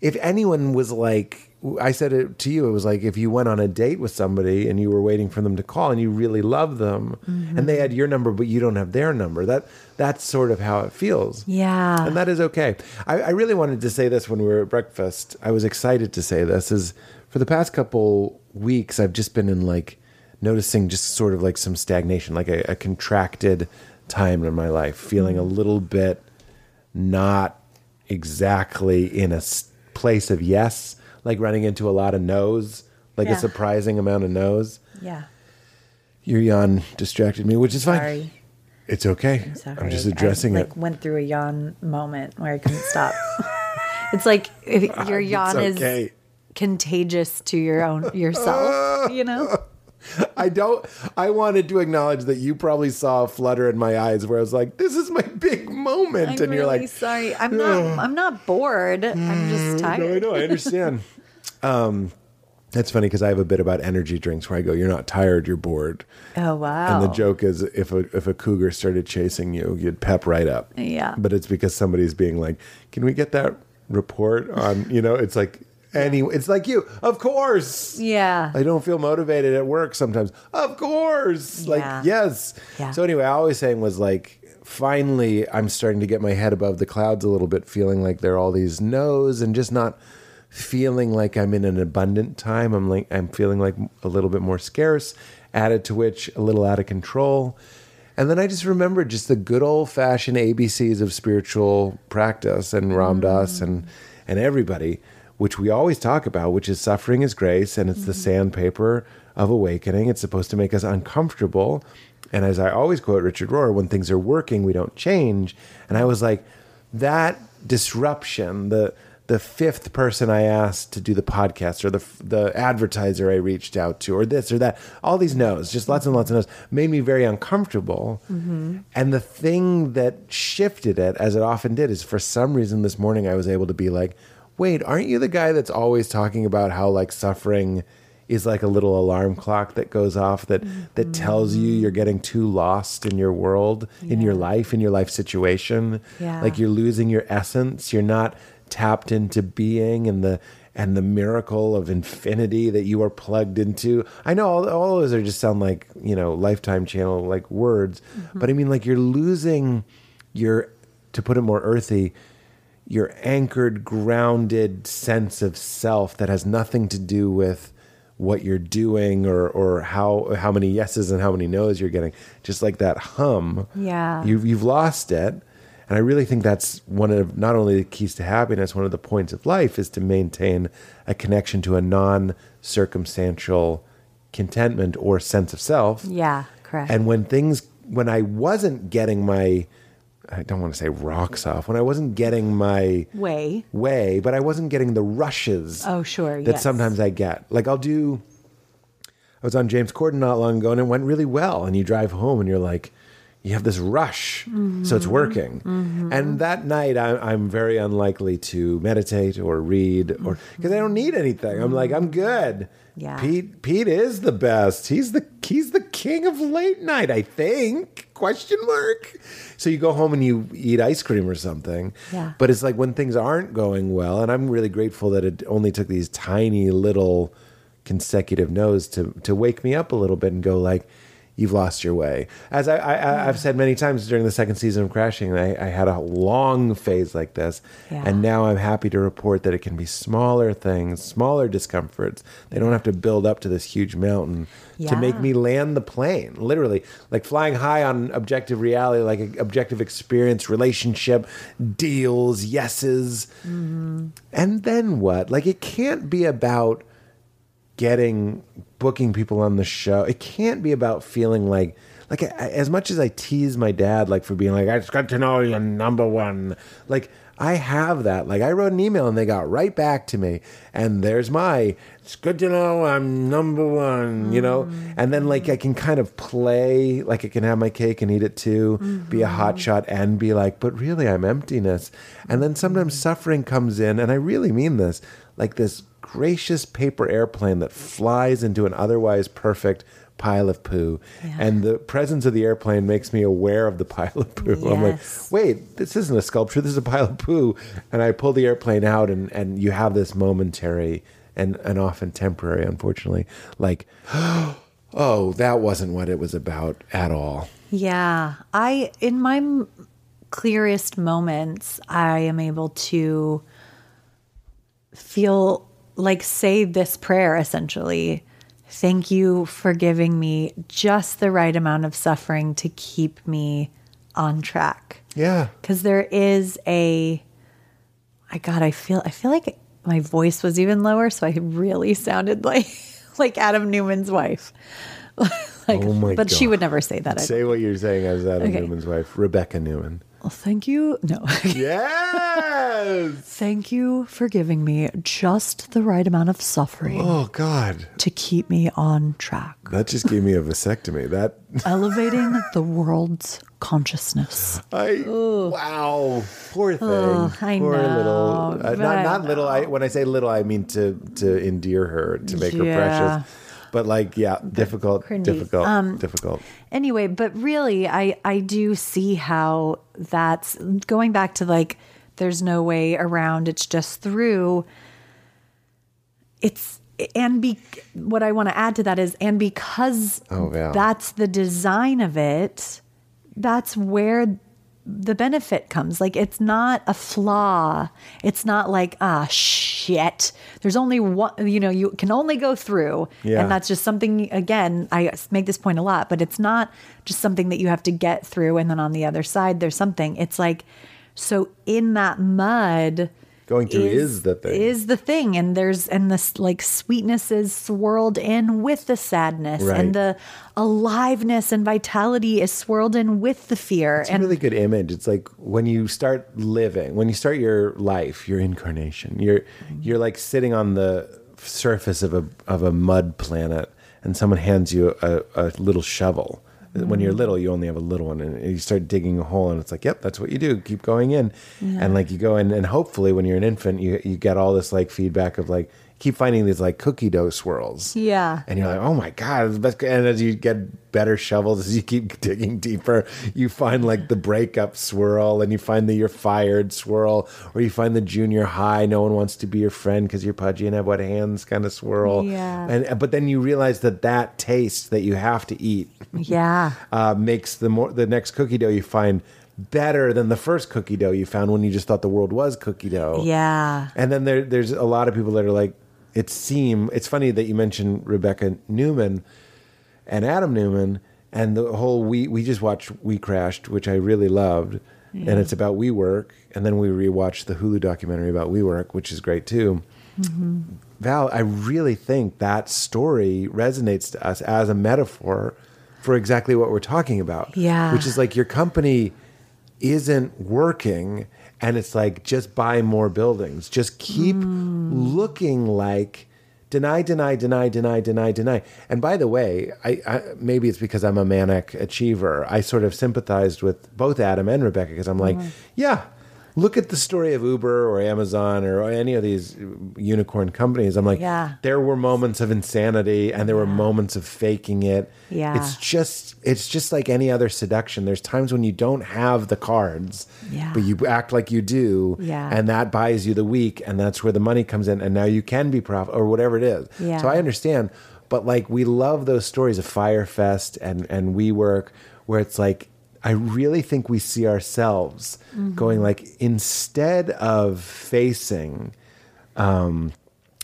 Speaker 2: if anyone was like, I said it to you, it was like if you went on a date with somebody and you were waiting for them to call and you really love them
Speaker 1: Mm-hmm.
Speaker 2: and they had your number, but you don't have their number. That that's sort of how it feels.
Speaker 1: yeah,
Speaker 2: And that is okay. I, I really wanted to say this when we were at breakfast. I was excited to say this is for the past couple weeks, I've just been in like noticing just sort of like some stagnation, like a, a contracted time in my life, feeling a little bit not exactly in a place of yes, like running into a lot of no's, like
Speaker 1: Yeah.
Speaker 2: a surprising amount of no's.
Speaker 1: yeah.
Speaker 2: Your yawn distracted me, which is fine.
Speaker 1: Sorry,
Speaker 2: It's okay.
Speaker 1: sorry.
Speaker 2: I'm just addressing
Speaker 1: I,
Speaker 2: it.
Speaker 1: like, Went through a yawn moment where I couldn't stop. (laughs) it's like if (laughs) your yawn
Speaker 2: okay.
Speaker 1: is contagious to your own yourself. (laughs) you know.
Speaker 2: I don't. I wanted to acknowledge that you probably saw a flutter in my eyes where I was like, "This is my big moment,"
Speaker 1: I'm
Speaker 2: and
Speaker 1: really
Speaker 2: you're like,
Speaker 1: sorry. I'm not. I'm not bored. I'm just tired.
Speaker 2: "No, I know. I understand." Um, that's funny because I have a bit about energy drinks where I go, "You're not tired. You're bored."
Speaker 1: Oh wow.
Speaker 2: And the joke is, if a if a cougar started chasing you, you'd pep right up.
Speaker 1: Yeah.
Speaker 2: But it's because somebody's being like, "Can we get that report on?" You know, it's like any. It's like you, of course.
Speaker 1: Yeah.
Speaker 2: I don't feel motivated at work sometimes. Of course.
Speaker 1: Yeah.
Speaker 2: Like, yes.
Speaker 1: Yeah.
Speaker 2: So, anyway, I was saying was like, finally, I'm starting to get my head above the clouds a little bit, feeling like there are all these no's and just not feeling like I'm in an abundant time. I'm like, I'm feeling like a little bit more scarce, added to which a little out of control. And then I just remember just the good old fashioned ABCs of spiritual practice and Ram Dass mm. and, and everybody, which we always talk about, which is suffering is grace and it's the mm-hmm. sandpaper of awakening. It's supposed to make us uncomfortable. And as I always quote Richard Rohr, when things are working, we don't change. And I was like, that disruption, the the fifth person I asked to do the podcast, or the the advertiser I reached out to, or this or that, all these no's, just lots and lots of no's, made me very uncomfortable. Mm-hmm. And the thing that shifted it, as it often did, is for some reason this morning I was able to be like, wait, aren't you the guy that's always talking about how like suffering is like a little alarm clock that goes off that that tells you mm-hmm. you're getting too lost in your world, in your life, in your life situation.
Speaker 1: Yeah.
Speaker 2: Like you're losing your essence. You're not tapped into being and the and the miracle of infinity that you are plugged into. I know all, all those are just sound like, you know, lifetime channel like words, mm-hmm. but I mean like you're losing your to put it more earthy, your anchored, grounded sense of self that has nothing to do with what you're doing or or how how many yeses and how many nos you're getting. Just like that hum.
Speaker 1: Yeah.
Speaker 2: You've you've lost it. And I really think that's one of not only the keys to happiness, one of the points of life is to maintain a connection to a non circumstantial contentment or sense of self.
Speaker 1: Yeah, correct.
Speaker 2: And when things, when I wasn't getting my, I don't want to say rocks off, when I wasn't getting my
Speaker 1: Way.
Speaker 2: way, but I wasn't getting the rushes.
Speaker 1: Oh, sure,
Speaker 2: That
Speaker 1: yes.
Speaker 2: sometimes I get. Like I'll do, I was on James Corden not long ago and it went really well. And you drive home and you're like, you have this rush, so
Speaker 1: Mm-hmm.
Speaker 2: it's working. And that night, I, I'm very unlikely to meditate or read, or because I don't need anything. I'm like, I'm good.
Speaker 1: Mm-hmm. Yeah.
Speaker 2: Pete, Pete is the best. He's the he's the king of late night. I think. Question mark. So you go home and you eat ice cream or something.
Speaker 1: Yeah.
Speaker 2: But it's like when things aren't going well, and I'm really grateful that it only took these tiny little consecutive no's to to wake me up a little bit and go like you've lost your way. As I, I i've said many times during the second season of crashing I, I had a long phase like this
Speaker 1: Yeah.
Speaker 2: and now i'm happy to report that it can be smaller things smaller discomforts. They don't have to build up to this huge mountain to make me land the plane literally. Like flying high on objective reality like objective experience relationship deals yeses.
Speaker 1: Mm-hmm.
Speaker 2: and then what? Like it can't be about getting booking people on the show. It can't be about feeling like like I, as much as I tease my dad like for being like I just got to know you're number one. Like I have that. Like I wrote an email and they got right back to me. And there's my it's good to know I'm number one, you know? Mm-hmm. And then like I can kind of play, like I can have my cake and eat it too, be a hot mm-hmm. shot and be like, but really I'm emptiness. And then sometimes mm-hmm. suffering comes in, and I really mean this, like this gracious paper airplane that flies into an otherwise perfect pile of poo. And the presence of the airplane makes me aware of the (laughs) pile of poo. I'm like, wait, this isn't a sculpture, this is a pile of poo. And I pull the airplane out and, and you have this momentary and, and often temporary, unfortunately, like, (gasps) oh, that wasn't what it was about at all.
Speaker 1: Yeah. I, in my clearest moments, I am able to feel like say this prayer essentially. Thank you for giving me just the right amount of suffering to keep me on track.
Speaker 2: Yeah.
Speaker 1: Because there is a, I God, I feel, I feel like my voice was even lower, so I really sounded like, (laughs) like Adam Neumann's wife. (laughs) like,
Speaker 2: Oh my
Speaker 1: but she would never say that.
Speaker 2: Say what you're saying as Adam
Speaker 1: Okay.
Speaker 2: Neumann's wife, Rebekah Neumann.
Speaker 1: Well, thank you. No. (laughs)
Speaker 2: Yes.
Speaker 1: thank you for giving me just the right amount of suffering
Speaker 2: oh God,
Speaker 1: to keep me on track,
Speaker 2: that just gave me a vasectomy. That (laughs)
Speaker 1: elevating the world's consciousness.
Speaker 2: I wow, poor thing.
Speaker 1: Oh, I
Speaker 2: poor
Speaker 1: know,
Speaker 2: little. Uh, not not little. I when I say little, I mean to to endear her, to make her precious. But like, yeah, difficult,
Speaker 1: cringy.
Speaker 2: difficult,
Speaker 1: Um,
Speaker 2: difficult.
Speaker 1: Anyway, but really, I I do see how that's going back to like there's no way around. It's just through. It's and be what I want to add to that is and because
Speaker 2: Oh, yeah.
Speaker 1: that's the design of it, that's where the benefit comes. Like it's not a flaw. It's not like ah shit. There's only one. You know, you can only go through,
Speaker 2: Yeah.
Speaker 1: and that's just something. Again, I make this point a lot, but it's not just something that you have to get through, and then on the other side there's something. It's like so in that mud,
Speaker 2: Going through is, the thing.
Speaker 1: Is the thing. And there's, and this like sweetness is swirled in with the sadness
Speaker 2: Right.
Speaker 1: and the aliveness and vitality is swirled in with the fear.
Speaker 2: It's a really good image. It's like when you start living, when you start your life, your incarnation, you're you're like sitting on the surface of a of a mud planet, and someone hands you a, a little shovel. When you're little, you only have a little one, and you start digging a hole, and it's like, yep, that's what you do. Keep going in, and like you go in, and hopefully, when you're an infant, you you get all this like feedback of like keep finding these like cookie dough swirls.
Speaker 1: Yeah.
Speaker 2: And you're like, oh my God. the best- And as you get better shovels, as you keep (laughs) digging deeper, you find like the breakup swirl and you find the you're fired swirl, or you find the junior high, no one wants to be your friend because you're pudgy and have wet hands kind of swirl.
Speaker 1: Yeah.
Speaker 2: And but then you realize that that taste that you have to eat (laughs)
Speaker 1: yeah.
Speaker 2: uh, makes the more the next cookie dough you find better than the first cookie dough you found when you just thought the world was cookie dough.
Speaker 1: Yeah.
Speaker 2: And then there, there's a lot of people that are like, it seem. It's funny that you mentioned Rebekah Neumann and Adam Neumann, and the whole we we just watched We Crashed, which I really loved, and it's about WeWork, and then we rewatched the Hulu documentary about WeWork, which is great too. Mm-hmm. Val, I really think that story resonates to us as a metaphor for exactly what we're talking about.
Speaker 1: Yeah.
Speaker 2: Which is like your company isn't working and it's like just buy more buildings. Just keep mm. looking like deny, deny, deny, deny, deny, deny. And by the way, I, I maybe it's because I'm a manic achiever. I sort of sympathized with both Adam and Rebekah because I'm like, mm. yeah, look at the story of Uber or Amazon or any of these unicorn companies. I'm like,
Speaker 1: Yeah.
Speaker 2: there were moments of insanity and there were moments of faking it.
Speaker 1: Yeah.
Speaker 2: It's just it's just like any other seduction. There's times when you don't have the cards,
Speaker 1: Yeah.
Speaker 2: but you act like you do,
Speaker 1: Yeah.
Speaker 2: and that buys you the week, and that's where the money comes in, and now you can be profit or whatever it is.
Speaker 1: Yeah.
Speaker 2: So I understand, but like we love those stories of Fyre Fest and and WeWork, where it's like I really think we see ourselves
Speaker 1: Mm-hmm.
Speaker 2: going like instead of facing um,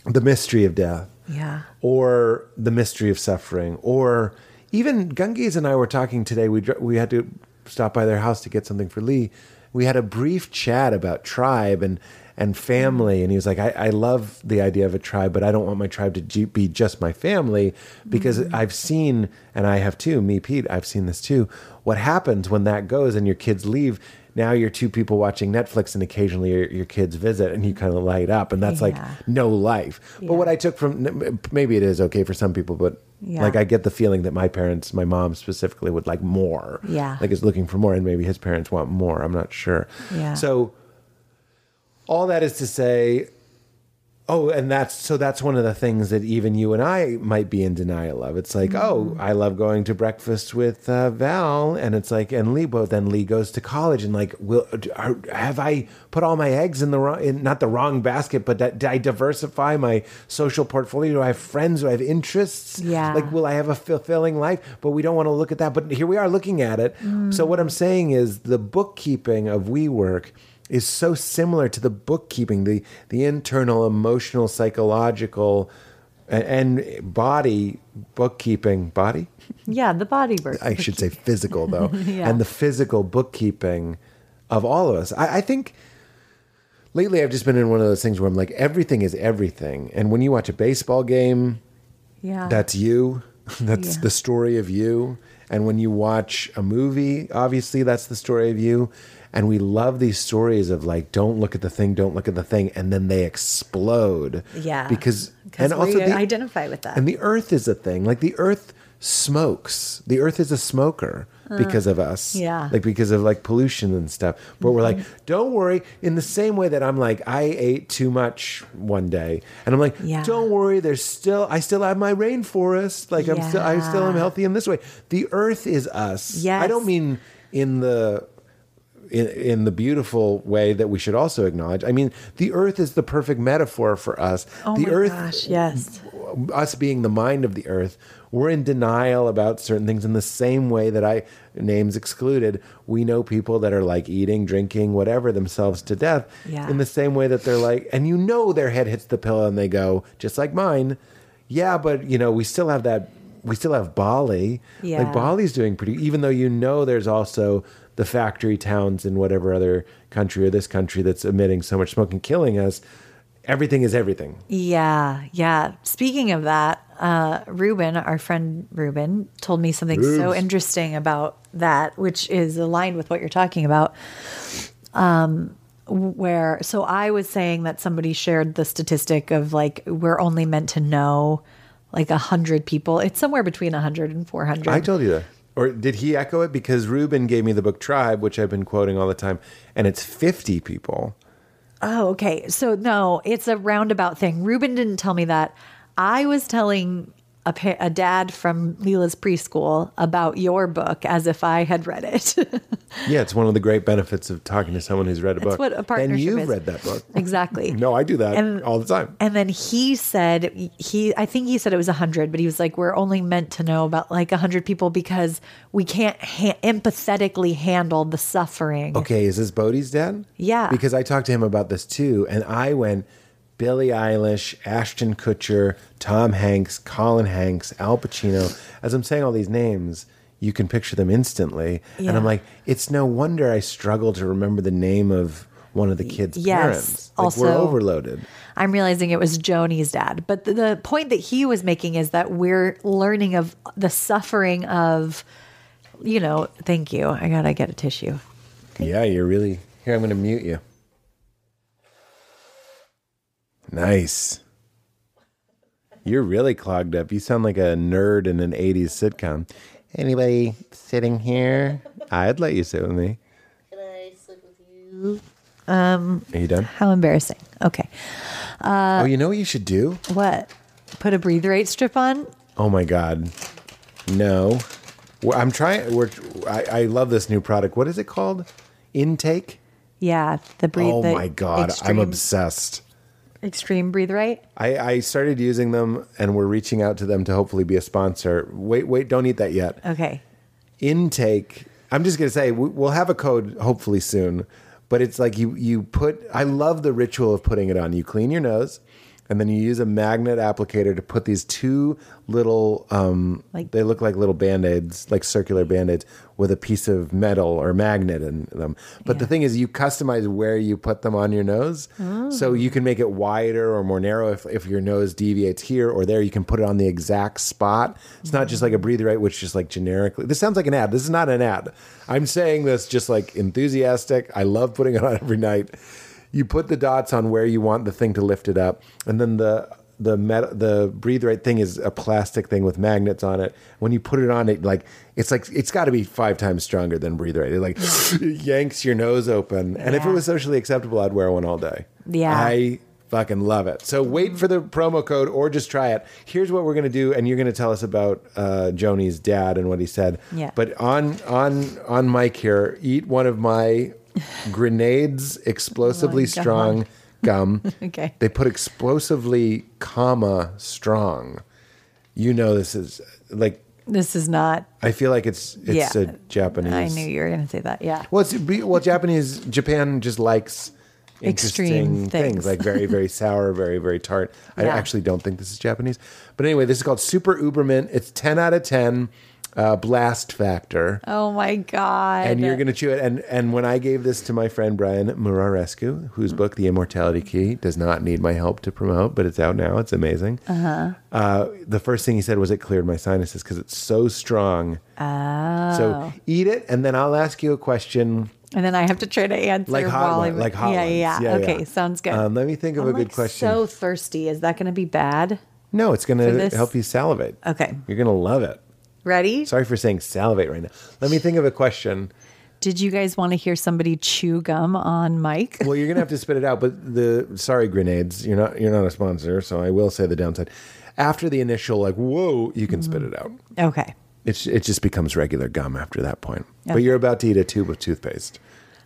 Speaker 2: the mystery of death
Speaker 1: Yeah.
Speaker 2: or the mystery of suffering, or even Ganges and I were talking today. We we had to stop by their house to get something for Lee. We had a brief chat about tribe and and family, and he was like, I, "I love the idea of a tribe, but I don't want my tribe to be just my family because mm-hmm. I've seen, and I have too. Me, Pete, I've seen this too. What happens when that goes and your kids leave?" Now you're two people watching Netflix, and occasionally your, your kids visit, and you kind of light up, and that's like no life. But what I took from maybe it is okay for some people, but
Speaker 1: Yeah.
Speaker 2: like I get the feeling that my parents, my mom specifically, would like more.
Speaker 1: Yeah.
Speaker 2: like is looking for more, and maybe his parents want more. I'm not sure.
Speaker 1: Yeah.
Speaker 2: So all that is to say. Oh, and that's so that's one of the things that even you and I might be in denial of. It's like, oh, I love going to breakfast with uh, Val, and it's like, and Lee, but then Lee goes to college, and like, will are, have I put all my eggs in the wrong, in, not the wrong basket, but that, did I diversify my social portfolio? Do I have friends? Do I have interests?
Speaker 1: Yeah.
Speaker 2: Like, will I have a fulfilling life? But we don't want to look at that. But here we are looking at it. So what I'm saying is the bookkeeping of WeWork is so similar to the bookkeeping, the the internal, emotional, psychological, a- and body bookkeeping. Body,
Speaker 1: Yeah. The body work.
Speaker 2: I should say physical though, (laughs)
Speaker 1: Yeah.
Speaker 2: and the physical bookkeeping of all of us. I, I think lately I've just been in one of those things where I'm like, everything is everything, and when you watch a baseball game,
Speaker 1: Yeah.
Speaker 2: that's you. (laughs) That's
Speaker 1: Yeah.
Speaker 2: the story of you. And when you watch a movie, obviously that's the story of you. And we love these stories of like, don't look at the thing, don't look at the thing, and then they explode.
Speaker 1: Yeah.
Speaker 2: Because and
Speaker 1: we
Speaker 2: also the,
Speaker 1: identify with that.
Speaker 2: and the earth is a thing. Like the earth smokes. The earth is a smoker because of us.
Speaker 1: Uh, yeah.
Speaker 2: Like because of like pollution and stuff. But we're like, don't worry. In the same way that I'm like, I ate too much one day. And I'm like,
Speaker 1: Yeah.
Speaker 2: don't worry, there's still I still have my rainforest. Like I'm still I still am healthy in this way. The earth is us. I don't mean in the in, in the beautiful way that we should also acknowledge. I mean, the earth is the perfect metaphor for us.
Speaker 1: oh
Speaker 2: the
Speaker 1: my
Speaker 2: earth
Speaker 1: gosh. Yes.
Speaker 2: us being the mind of the earth, we're in denial about certain things in the same way that I names excluded. We know people that are like eating, drinking, whatever themselves to death
Speaker 1: Yeah.
Speaker 2: in the same way that they're like, and you know their head hits the pillow and they go, just like mine. Yeah, but you know, we still have that we still have Bali.
Speaker 1: Yeah.
Speaker 2: Like Bali's doing pretty even though you know there's also the factory towns in whatever other country or this country that's emitting so much smoke and killing us. Everything is everything.
Speaker 1: Yeah, yeah. Speaking of that, uh, Ruben, our friend Ruben, told me something so interesting about that, which is aligned with what you're talking about. Um, where so I was saying that somebody shared the statistic of like we're only meant to know like a hundred people. It's somewhere between a hundred and four hundred.
Speaker 2: I told you that. Or did he echo it? Because Ruben gave me the book Tribe, which I've been quoting all the time, and it's 50 people.
Speaker 1: Oh, okay. So no, it's a roundabout thing. Ruben didn't tell me that. I was telling a, pa- a dad from Leela's preschool about your book as if I had read it. (laughs)
Speaker 2: Yeah, it's one of the great benefits of talking to someone who's read a book.
Speaker 1: what a partnership and
Speaker 2: you've
Speaker 1: is.
Speaker 2: read that book. (laughs)
Speaker 1: exactly.
Speaker 2: No, I do that
Speaker 1: And-
Speaker 2: all the time.
Speaker 1: And then he said he I think he said it was 100 but he was like we're only meant to know about like 100 people because we can't ha- empathetically handle the suffering.
Speaker 2: Okay, is this Bodhi's dad?
Speaker 1: Yeah.
Speaker 2: Because I talked to him about this too, and I went Billie Eilish, Ashton Kutcher, Tom Hanks, Colin Hanks, Al Pacino. As I'm saying all these names, you can picture them instantly. And I'm like, it's no wonder I struggle to remember the name of one of the kids'
Speaker 1: Yes.
Speaker 2: parents. Like we're overloaded.
Speaker 1: I'm realizing it was Joni's dad. But the, the point that he was making is that we're learning of the suffering of, you know, thank you. I gotta get a tissue.
Speaker 2: Yeah, you're really here. I'm going to mute you. Nice. You're really clogged up. You sound like a nerd in an 80s sitcom. Anybody sitting here? I'd let you sit with me.
Speaker 3: Can I sit with you?
Speaker 2: Um, Are you done?
Speaker 1: How embarrassing. Okay.
Speaker 2: Uh, oh, you know what you should do?
Speaker 1: What? Put a Breathe Right strip on?
Speaker 2: Oh my God. No. Well, I'm trying. We're, I, I love this new product. What is it called? Intake?
Speaker 1: Yeah, the breathe.
Speaker 2: Oh
Speaker 1: the
Speaker 2: my God. I'm obsessed.
Speaker 1: Extreme breathe Right.
Speaker 2: I, I started using them and we're reaching out to them to hopefully be a sponsor. Wait, wait, don't eat that yet.
Speaker 1: Okay.
Speaker 2: Intake. I'm just going to say we- we'll have a code hopefully soon, but it's like you you put I love the ritual of putting it on. You clean your nose and then you use a magnet applicator to put these two little um
Speaker 1: Like-
Speaker 2: they look like little band-aids, like circular band-aids with a piece of metal or magnet in them. But the thing is you customize where you put them on your nose. So you can make it wider or more narrow if, if your nose deviates here or there. You can put it on the exact spot. It's not just like a breathe right, which just like generically. This sounds like an ad. This is not an ad. I'm saying this just like enthusiastic. I love putting it on every night. You put the dots on where you want the thing to lift it up, and then the the met, the breathe right thing is a plastic thing with magnets on it. When you put it on, it like it's like it's got to be five times stronger than breathe right. It like (laughs) yanks your nose open. And if it was socially acceptable, I'd wear one all day.
Speaker 1: Yeah.
Speaker 2: I fucking love it. So wait for the promo code or just try it. Here's what we're gonna do, and you're gonna tell us about uh, Joni's dad and what he said.
Speaker 1: Yeah.
Speaker 2: But on on on mic here, eat one of my grenades explosively
Speaker 1: Oh
Speaker 2: strong (laughs) gum. (laughs)
Speaker 1: Okay.
Speaker 2: They put explosively comma strong. You know this is like
Speaker 1: This is not.
Speaker 2: I feel like it's it's
Speaker 1: Yeah.
Speaker 2: a Japanese.
Speaker 1: I knew you were going to say that. Yeah.
Speaker 2: Well, it's well Japanese Japan just likes
Speaker 1: Extreme
Speaker 2: interesting
Speaker 1: things.
Speaker 2: like very very (laughs) sour, very very tart. I
Speaker 1: Yeah.
Speaker 2: actually don't think this is Japanese, but anyway, this is called Super Ubermint. It's ten out of ten. Uh, blast factor.
Speaker 1: Oh my god.
Speaker 2: and you're going to chew it. And and when I gave this to my friend Brian Muraresku, whose book The Immortality Key does not need my help to promote, but it's out now. It's amazing. Uh-huh. the first thing he said was it cleared my sinuses because it's so strong. Oh. So eat it, and then I'll ask you a question.
Speaker 1: And then I have to try to answer
Speaker 2: Like hot
Speaker 1: while
Speaker 2: one- like hot
Speaker 1: yeah,
Speaker 2: ones.
Speaker 1: yeah,
Speaker 2: Yeah,
Speaker 1: Okay,
Speaker 2: yeah.
Speaker 1: sounds good.
Speaker 2: Um, let me think of
Speaker 1: I'm
Speaker 2: a good
Speaker 1: like
Speaker 2: question.
Speaker 1: So thirsty. Is that going to be bad?
Speaker 2: no, it's going to help you salivate.
Speaker 1: Okay.
Speaker 2: You're going to love it.
Speaker 1: Ready?
Speaker 2: Sorry for saying salivate right now. Let me think of a question.
Speaker 1: Did you guys want to hear somebody chew gum on mic?
Speaker 2: Well, you're gonna have to spit it out. But the sorry, grenades. You're not. You're not a sponsor, so I will say the downside. After the initial like whoa, you can spit mm-hmm. it out.
Speaker 1: Okay.
Speaker 2: It's it just becomes regular gum after that point. But you're about to eat a tube of toothpaste.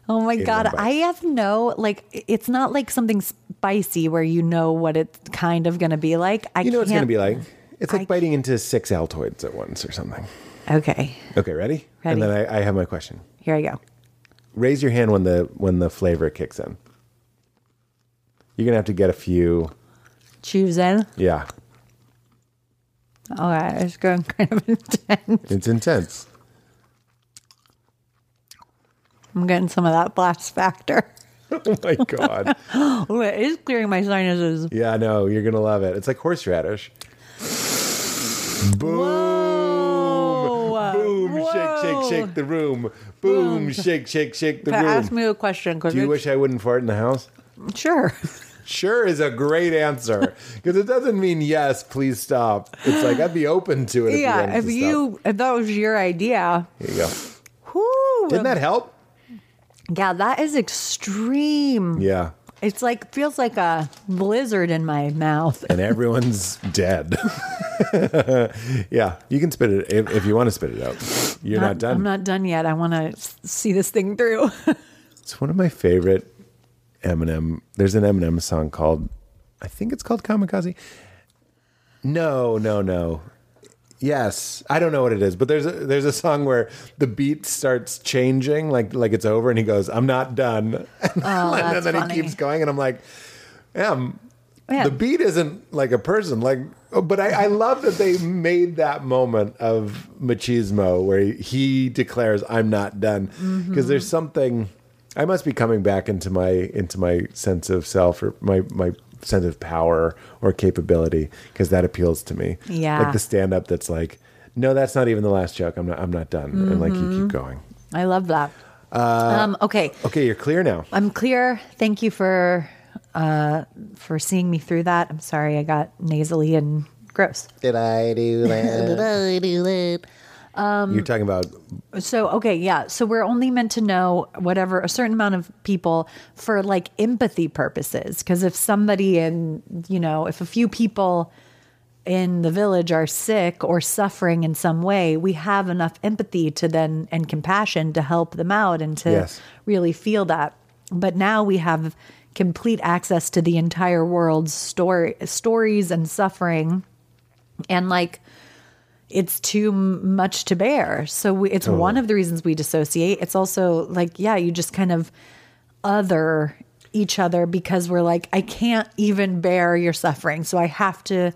Speaker 1: Oh my god. I have no like. It's not like something spicy where you know what it's kind of going to be like. I
Speaker 2: You know what it's gonna be like. It's like
Speaker 1: I-
Speaker 2: biting into six Altoids at once or something.
Speaker 1: Okay,
Speaker 2: Okay, ready?
Speaker 1: Ready.
Speaker 2: And then I, I have my question.
Speaker 1: here I go.
Speaker 2: Raise your hand when the when the flavor kicks in. You're gonna have to get a few.
Speaker 1: Choose in.
Speaker 2: Yeah, oh,
Speaker 1: All right, it's going (laughs) kind of intense.
Speaker 2: it's intense.
Speaker 1: I'm getting some of that blast factor. (laughs)
Speaker 2: Oh my god. (laughs)
Speaker 1: Oh, it is clearing my sinuses.
Speaker 2: yeah, no, you're gonna love it. It's like horseradish. Boom.
Speaker 1: Whoa.
Speaker 2: Boom. Shake, shake, shake the room. Boom. Shake, shake, shake the
Speaker 1: Pat,
Speaker 2: room.
Speaker 1: ask me a question.
Speaker 2: Do you wish I wouldn't fart in the house?
Speaker 1: Sure.
Speaker 2: Sure is a great answer (laughs) because it doesn't mean yes, please stop. It's like I'd be open to it. If you
Speaker 1: yeah, if you if that was your idea.
Speaker 2: Here you go.
Speaker 1: whoo,
Speaker 2: Didn't that help?
Speaker 1: yeah, that is extreme.
Speaker 2: Yeah.
Speaker 1: It's like feels like a blizzard in my mouth.
Speaker 2: And everyone's dead. (laughs) yeah, you can spit it if, if you want to spit it out. You're not, done.
Speaker 1: I'm not done yet. I want to see this thing through. (laughs)
Speaker 2: It's one of my favorite Eminem. There's an Eminem song called, I think it's called Kamikaze. No, no, no. Yes, I don't know what it is, but there's a, there's a song where the beat starts changing, like like it's over, and he goes, "I'm not done," (laughs) and,
Speaker 1: Oh, that's
Speaker 2: then
Speaker 1: funny.
Speaker 2: he keeps going, and I'm like, "Yeah, I'm-
Speaker 1: Yeah.
Speaker 2: the beat isn't like a person, like." oh, But I, I love that they made that moment of machismo where he, he declares, "I'm not done," because
Speaker 1: Mm-hmm.
Speaker 2: there's something. I must be coming back into my into my sense of self or my my sense of power or capability because that appeals to me.
Speaker 1: Yeah.
Speaker 2: like the stand up that's like, no, that's not even the last joke. I'm not I'm not done, and like you
Speaker 1: Mm-hmm.
Speaker 2: keep going.
Speaker 1: I love that. um, okay,
Speaker 2: Okay, you're clear now.
Speaker 1: I'm clear. Thank you for uh, for seeing me through that. I'm sorry I got nasally and gross.
Speaker 2: Did I do that? (laughs)
Speaker 3: Did I do that?
Speaker 1: Um,
Speaker 2: you're talking about
Speaker 1: So, okay, yeah. So we're only meant to know whatever a certain amount of people for like empathy purposes. Because if somebody in, you know, if a few people in the village are sick or suffering in some way, we have enough empathy to then and compassion to help them out and to
Speaker 2: Yes.
Speaker 1: really feel that. But now we have complete access to the entire world's story, stories and suffering. And like, it's too much to bear. So we, it's one of the reasons we dissociate. It's also like, yeah, you just kind of other each other because we're like, I can't even bear your suffering. So I have to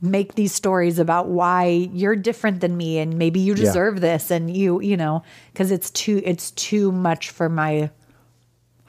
Speaker 1: make these stories about why you're different than me and maybe you deserve this and you, you know, because it's too it's too much for my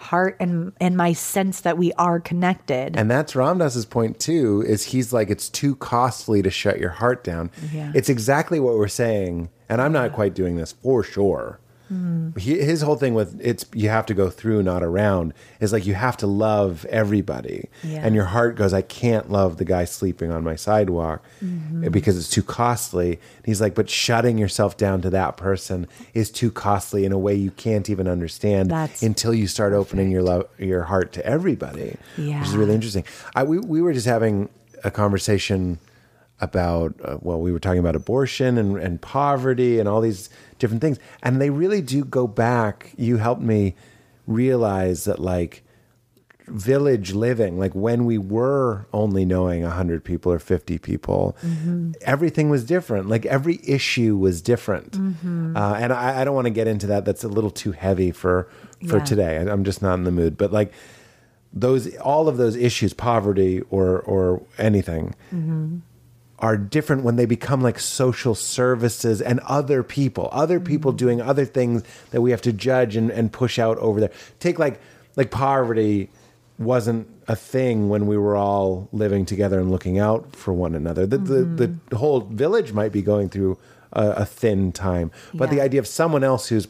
Speaker 1: heart and and my sense that we are connected.
Speaker 2: And that's Ram Dass's point too. Is he's like it's too costly to shut your heart down.
Speaker 1: Yeah.
Speaker 2: It's exactly what we're saying, and I'm not quite doing this for sure.
Speaker 1: Hmm.
Speaker 2: He, his whole thing with it's you have to go through, not around, is like you have to love everybody,
Speaker 1: Yeah.
Speaker 2: and your heart goes, I can't love the guy sleeping on my sidewalk
Speaker 1: Mm-hmm.
Speaker 2: because it's too costly. And he's like, but shutting yourself down to that person is too costly in a way you can't even understand
Speaker 1: That's
Speaker 2: until you start opening your love, your heart to everybody yeah. which is really interesting. I, we, we were just having a conversation about, uh, well, we were talking about abortion and, and poverty and all these different things. And they really do go back. You helped me realize that, like, village living, like when we were only knowing 100 people or 50 people, everything was different. Like every issue was different. Uh, and I, I don't want to get into that. That's a little too heavy for, for
Speaker 1: Yeah.
Speaker 2: today. I- I'm just not in the mood. But like, those all of those issues poverty or or anything are different when they become like social services and other people other people mm. doing other things that we have to judge and, and push out over there. Take like like poverty wasn't a thing when we were all living together and looking out for one another. The the, the mm-hmm. whole village might be going through a, a thin time but the idea of someone else who's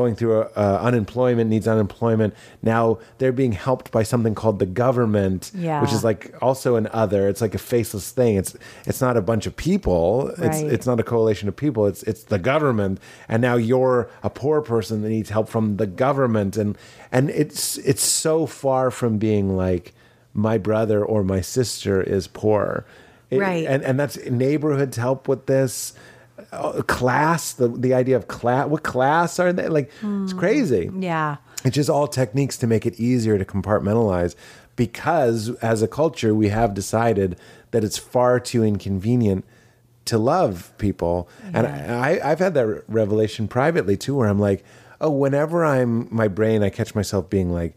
Speaker 2: going through uh, unemployment needs unemployment. Now they're being helped by something called the government
Speaker 1: Yeah.
Speaker 2: which is like also an other it's like a faceless thing. It's it's not a bunch of people. It's
Speaker 1: Right.
Speaker 2: it's not a coalition of people. It's it's the government. And now you're a poor person that needs help from the government. And and it's it's so far from being like my brother or my sister is poor. It-
Speaker 1: Right.
Speaker 2: and and that's neighborhoods help with this Uh, class the the idea of class what class are they like it's crazy
Speaker 1: yeah.
Speaker 2: it's just all techniques to make it easier to compartmentalize because as a culture we have decided that it's far too inconvenient to love people. And I, I've had that revelation privately too, where I'm like, oh, whenever I'm my brain, I catch myself being like,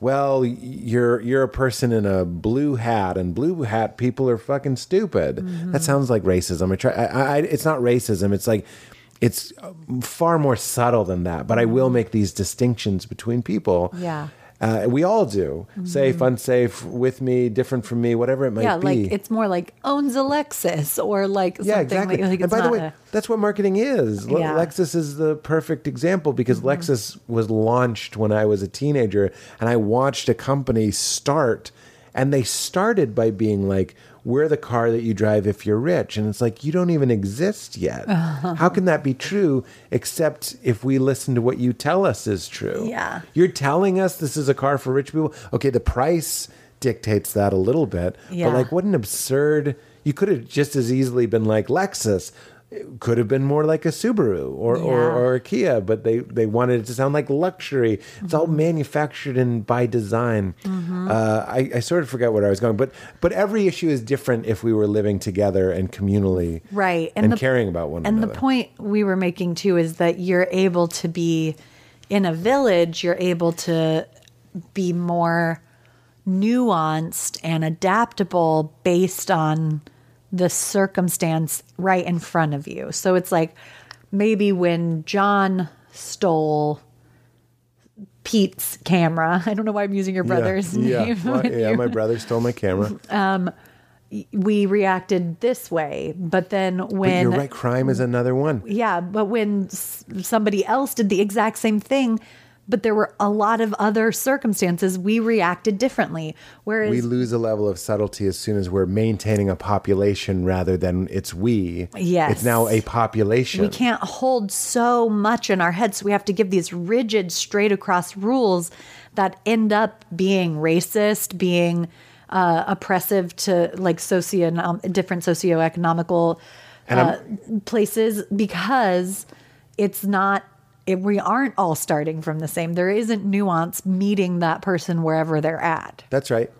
Speaker 2: well, you're you're a person in a blue hat, and blue hat people are fucking stupid. That sounds like racism. I try. I, I, it's not racism. It's like it's uh, far more subtle than that. But I will make these distinctions between people.
Speaker 1: Yeah.
Speaker 2: Uh, we all do. Safe, unsafe, with me, different from me, whatever it might
Speaker 1: yeah,
Speaker 2: be.
Speaker 1: Yeah, like it's more like owns a Lexus or like something
Speaker 2: yeah, exactly.
Speaker 1: like, like
Speaker 2: and by the way,
Speaker 1: a-
Speaker 2: that's what marketing is.
Speaker 1: Yeah. Mm-hmm.
Speaker 2: Lexus is the perfect example because Lexus was launched when I was a teenager and I watched a company start and they started by being like, we're the car that you drive if you're rich. And it's like, you don't even exist yet. (laughs) How can that be true except if we listen to what you tell us is true?
Speaker 1: Yeah.
Speaker 2: You're telling us this is a car for rich people. Okay, the price dictates that a little bit.
Speaker 1: Yeah.
Speaker 2: But like, what an absurd. You could have just as easily been like Lexus. It could have been more like a Subaru or, or,
Speaker 1: Yeah.
Speaker 2: or a Kia, but they, they wanted it to sound like luxury. It's all
Speaker 1: Mm-hmm.
Speaker 2: manufactured and by design. Uh, I, I sort of forgot where I was going, but but every issue is different if we were living together and communally,
Speaker 1: right
Speaker 2: and,
Speaker 1: the-
Speaker 2: caring about one
Speaker 1: and
Speaker 2: another.
Speaker 1: And the point we were making too is that you're able to be in a village you're able to be more nuanced and adaptable based on the circumstance right in front of you so it's like maybe when john stole pete's camera (laughs) i don't know why i'm using your brother's
Speaker 2: yeah,
Speaker 1: name
Speaker 2: Yeah, Well, yeah my brother stole my camera. (laughs)
Speaker 1: Um, we reacted this way but then
Speaker 2: But
Speaker 1: when
Speaker 2: you're right, crime is another one.
Speaker 1: Yeah, but when s- somebody else did the exact same thing, but there were a lot of other circumstances, we reacted differently. Whereas,
Speaker 2: we lose a level of subtlety as soon as we're maintaining a population rather than it's we.
Speaker 1: Yes.
Speaker 2: It's now a population.
Speaker 1: we can't hold so much in our heads, so we have to give these rigid, straight across rules that end up being racist, being uh, oppressive to like socio different socioeconomical uh, places because it's not. It, we aren't all starting from the same. There isn't nuance meeting that person wherever they're at.
Speaker 2: That's right.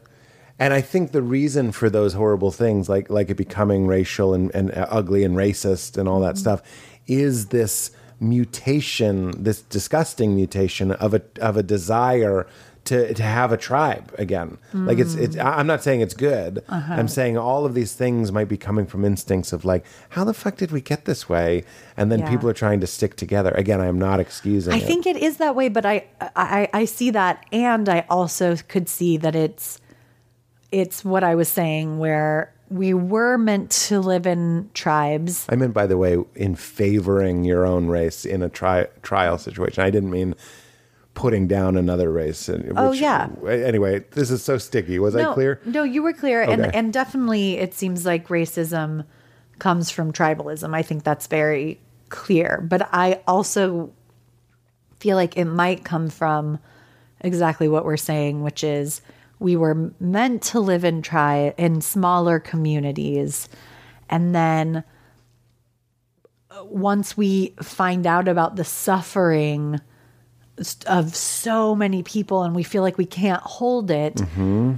Speaker 2: And I think the reason for those horrible things, like like it becoming racial and, and ugly and racist and all
Speaker 1: Mm-hmm.
Speaker 2: that stuff, is this mutation, this disgusting mutation of a of a desire to to have a tribe again. Like it's it's. I'm not saying it's good.
Speaker 1: Uh-huh.
Speaker 2: I'm saying all of these things might be coming from instincts of like, how the fuck did we get this way? And then
Speaker 1: Yeah.
Speaker 2: people are trying to stick together. Again, I am not excusing.
Speaker 1: I
Speaker 2: it.
Speaker 1: think it is that way, but I, I I see that, and I also could see that it's it's what I was saying, where we were meant to live in tribes.
Speaker 2: I meant, by the way, in favoring your own race in a tri- trial situation. I didn't mean putting down another race. and-
Speaker 1: Oh,
Speaker 2: which-
Speaker 1: yeah.
Speaker 2: Anyway, this is so sticky. Was
Speaker 1: no,
Speaker 2: I clear?
Speaker 1: No, you were clear, and
Speaker 2: Okay.
Speaker 1: and definitely it seems like racism comes from tribalism. I think that's very clear, but I also feel like it might come from exactly what we're saying, which is we were meant to live in tri in smaller communities, and then uh, once we find out about the suffering of so many people and we feel like we can't hold it, mm-hmm.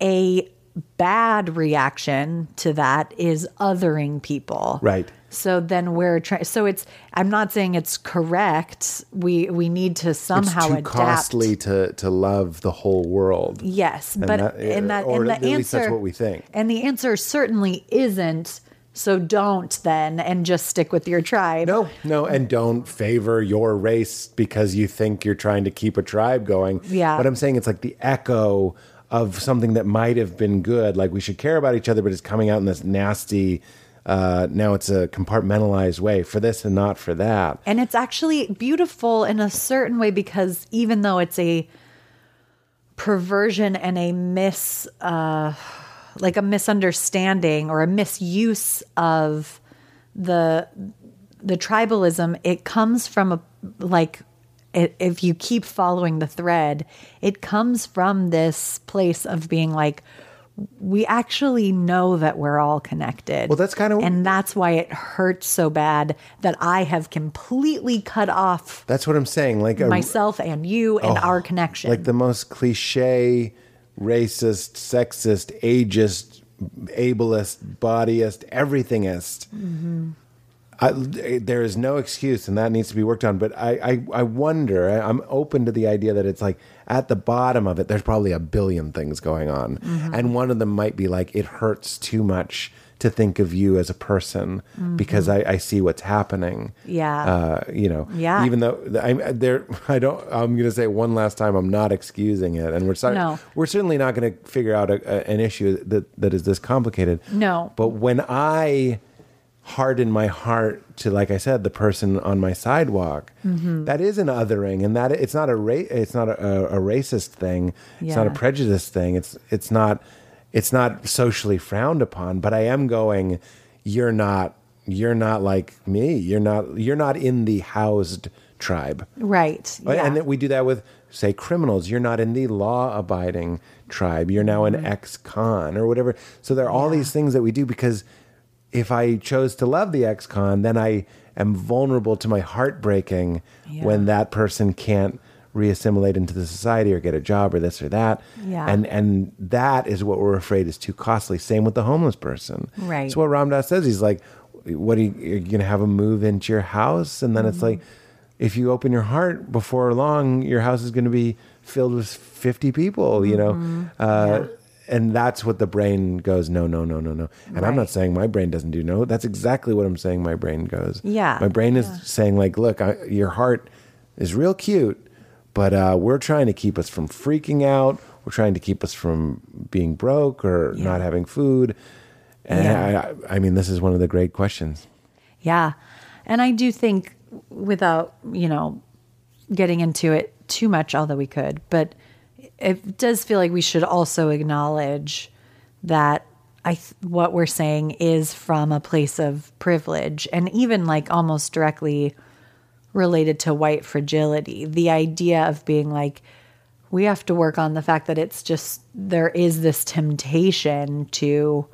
Speaker 1: a bad reaction to that is othering people.
Speaker 2: Right.
Speaker 1: So then we're trying. So it's. I'm not saying it's correct. We we need to somehow
Speaker 2: it's too
Speaker 1: adapt.
Speaker 2: costly to, to love the whole world.
Speaker 1: Yes,
Speaker 2: And
Speaker 1: but
Speaker 2: that-
Speaker 1: and that
Speaker 2: or
Speaker 1: and the
Speaker 2: at least that's what we think.
Speaker 1: And the answer certainly isn't. So don't then, and just stick with your tribe.
Speaker 2: No, no, and don't favor your race because you think you're trying to keep a tribe going.
Speaker 1: Yeah.
Speaker 2: But I'm saying it's like the echo of something that might have been good. Like we should care about each other, but it's coming out in this nasty. Uh, now it's a compartmentalized way for this and not for that.
Speaker 1: And it's actually beautiful in a certain way because even though it's a perversion and a mis, uh, like a misunderstanding or a misuse of the the tribalism, it comes from a like it, if you keep following the thread, it comes from this place of being like we actually know that we're all connected.
Speaker 2: Well, that's kinda-
Speaker 1: and that's why it hurts so bad that I have completely cut off
Speaker 2: That's what I'm saying. Like a,
Speaker 1: myself and you and oh, our connection.
Speaker 2: like the most cliche, racist, sexist, ageist, ableist, bodyist, everythingist. I, there is no excuse, and that needs to be worked on. But I, I, I wonder. I- I'm open to the idea that it's like at the bottom of it, there's probably a billion things going on, and one of them might be like it hurts too much to think of you as a person because I, I see what's happening.
Speaker 1: Mm-hmm. Yeah.
Speaker 2: Uh, you know.
Speaker 1: Yeah.
Speaker 2: Even though I'm there, (laughs) I don't. I'm going to say one last time. I'm not excusing it, and we're sorry.
Speaker 1: No.
Speaker 2: We're certainly not going to figure out a, a, an issue that that is this complicated.
Speaker 1: No.
Speaker 2: But when I harden my heart to, like I said, the person on my sidewalk,
Speaker 1: Mm-hmm.
Speaker 2: that is an othering, and that it's not a ra- it's not a, a racist thing. It's not a
Speaker 1: Yeah.
Speaker 2: prejudice thing. It's it's not it's not socially frowned upon. But I am going. You're not. You're not like me. You're not. You're not in the housed tribe.
Speaker 1: Right. Yeah.
Speaker 2: And that we do that with, say, criminals. You're not in the law abiding tribe. You're now
Speaker 1: Mm-hmm.
Speaker 2: an ex con or whatever. So there are all these things that we do because if I chose to love the ex con, then I am vulnerable to my heart breaking
Speaker 1: Yeah.
Speaker 2: when that person can't reassimilate into the society or get a job or this or that.
Speaker 1: Yeah.
Speaker 2: And and that is what we're afraid is too costly. Same with the homeless person.
Speaker 1: Right.
Speaker 2: It's what Ram Dass says. He's like, what are you, you're gonna have them move into your house? And then it's
Speaker 1: Mm-hmm.
Speaker 2: like if you open your heart before long, your house is going to be filled with 50 people, you know?
Speaker 1: Mm-hmm.
Speaker 2: Uh, And that's what the brain goes, no, no, no, no, no. And I'm not saying my brain doesn't do no. That's exactly what I'm saying my brain goes.
Speaker 1: Yeah.
Speaker 2: My brain is saying, like, look, I, your heart is real cute, but uh, we're trying to keep us from freaking out. We're trying to keep us from being broke or
Speaker 1: Yeah.
Speaker 2: not having food. And
Speaker 1: Yeah.
Speaker 2: I, I mean, this is one of the great questions.
Speaker 1: Yeah. And I do think, without, you know, getting into it too much, although we could, but it does feel like we should also acknowledge that I th- what we're saying is from a place of privilege and even like almost directly related to white fragility. The idea of being like, we have to work on the fact that it's just there is this temptation to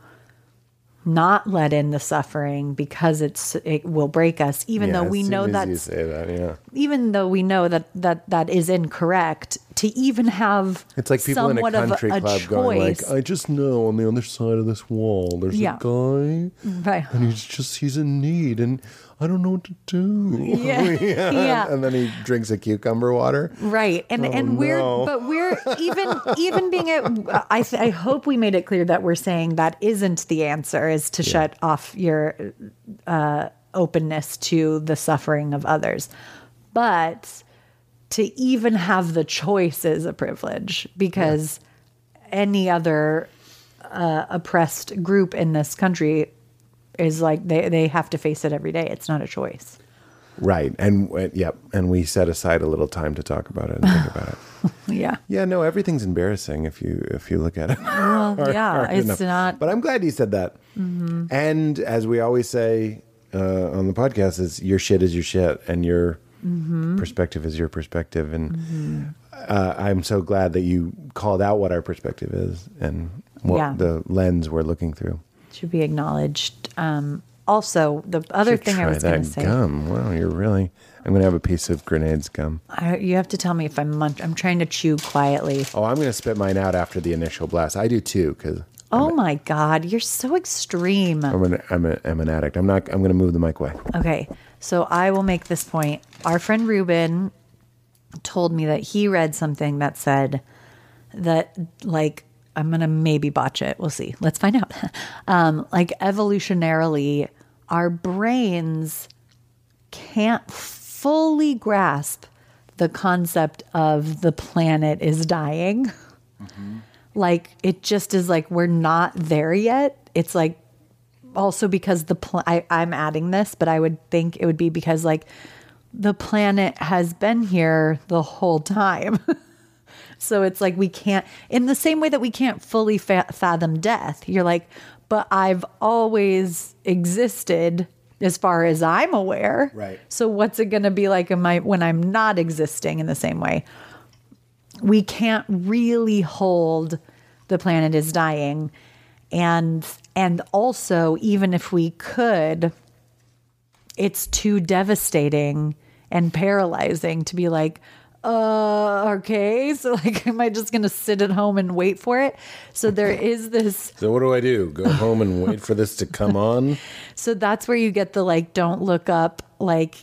Speaker 1: not let in the suffering because it's it will break us even
Speaker 2: Yeah,
Speaker 1: though we know that
Speaker 2: you say that, yeah.
Speaker 1: even though we know that that that is incorrect to even have
Speaker 2: It's like people in a country
Speaker 1: a
Speaker 2: club going like. I just know on the other side of this wall there's
Speaker 1: Yeah.
Speaker 2: a guy
Speaker 1: right
Speaker 2: and he's just he's in need and I don't know what to do. (laughs)
Speaker 1: Yeah. Yeah.
Speaker 2: And then he drinks a cucumber water.
Speaker 1: right and and we're
Speaker 2: Oh, no.
Speaker 1: but we're even even being it i th- i hope we made it clear that we're saying that isn't the answer is to shut off your uh openness to the suffering of others but to even have the choice is a privilege because any other uh, oppressed group in this country is like they, they have to face it every day it's not a choice
Speaker 2: Right. And uh, yep. And we set aside a little time to talk about it and think about it. (laughs)
Speaker 1: yeah
Speaker 2: Yeah, no, everything's embarrassing if you if you look at it.
Speaker 1: well (laughs) yeah
Speaker 2: hard
Speaker 1: it's
Speaker 2: enough.
Speaker 1: not Mm-hmm.
Speaker 2: But I'm glad you said that. And as we always say uh, on the podcast, is your shit is your shit, and your
Speaker 1: Mm-hmm.
Speaker 2: perspective is your perspective. And uh, I'm so glad that you called out what our perspective is and what
Speaker 1: Yeah.
Speaker 2: the lens we're looking through.
Speaker 1: Should be acknowledged. Um, also, the other thing I was going to say,
Speaker 2: gum. Wow, you're really. I'm gonna have a piece of grenades gum.
Speaker 1: I, you have to tell me if I'm munch- I'm trying to chew quietly.
Speaker 2: Oh, I'm gonna spit mine out after the initial blast. I do too, because
Speaker 1: Oh my God, you're so extreme.
Speaker 2: I'm an I'm, a, I'm an addict. I'm not. I'm gonna move the mic away.
Speaker 1: Okay, so I will make this point. Our friend Ruben told me that he read something that said that, like, I'm going to maybe botch it. We'll see. Let's find out. (laughs) Um, like, evolutionarily, our brains can't fully grasp the concept of the planet is dying. (laughs) Like, it just is like we're not there yet. It's like also because the pl- I, I'm adding this, but I would think it would be because like the planet has been here the whole time. (laughs) so it's like we can't, in the same way that we can't fully fa- fathom death. You're like, but I've always existed as far as I'm aware.
Speaker 2: Right.
Speaker 1: So what's it going to be like in my, when I'm not existing in the same way? we can't really hold the planet is dying and and also even if we could it's too devastating and paralyzing to be like uh okay so (laughs) like am i just gonna sit at home and wait for it so there (laughs) is this
Speaker 2: So what do I do? Go home and wait for this to come on? (laughs)
Speaker 1: so that's where you get the like don't look up like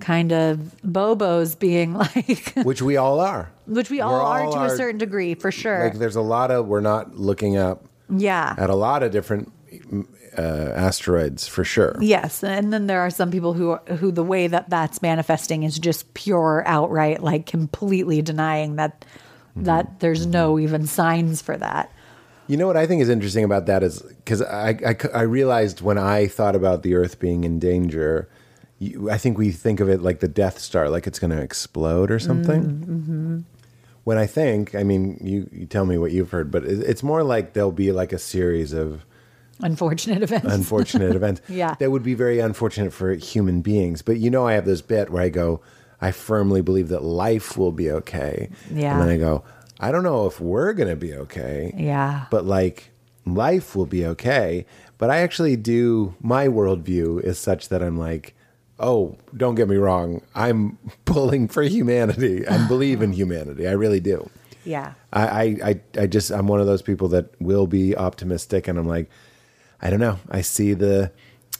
Speaker 1: kind of bobos being like
Speaker 2: Which we all are.
Speaker 1: which we all
Speaker 2: We're
Speaker 1: to
Speaker 2: are-
Speaker 1: a certain degree for sure
Speaker 2: Like there's a lot of we're not looking up
Speaker 1: yeah
Speaker 2: at a lot of different uh, asteroids for sure.
Speaker 1: Yes, and then there are some people who who the way that that's manifesting is just pure outright like completely denying that mm-hmm. that there's no mm-hmm. even signs for that.
Speaker 2: You know what I think is interesting about that is because I, I, I realized when I thought about the Earth being in danger, you, I think we think of it like the Death Star, like it's going to explode or something. Mm, mm-hmm. When I think, I mean, you, you tell me what you've heard, but it's more like there'll be like a series of
Speaker 1: Unfortunate events.
Speaker 2: unfortunate events (laughs)
Speaker 1: Yeah.
Speaker 2: that would be very unfortunate for human beings. But you know, I have this bit where I go, I firmly believe that life will be okay.
Speaker 1: Yeah.
Speaker 2: And then I go, I don't know if we're going to be okay.
Speaker 1: Yeah.
Speaker 2: But like, life will be okay. But I actually do, my worldview is such that I'm like, oh, don't get me wrong. I'm (laughs) pulling for humanity. I believe in humanity. I really do.
Speaker 1: yeah.
Speaker 2: I, I, I, I just I'm one of those people that will be optimistic, and I'm like, I don't know. I see the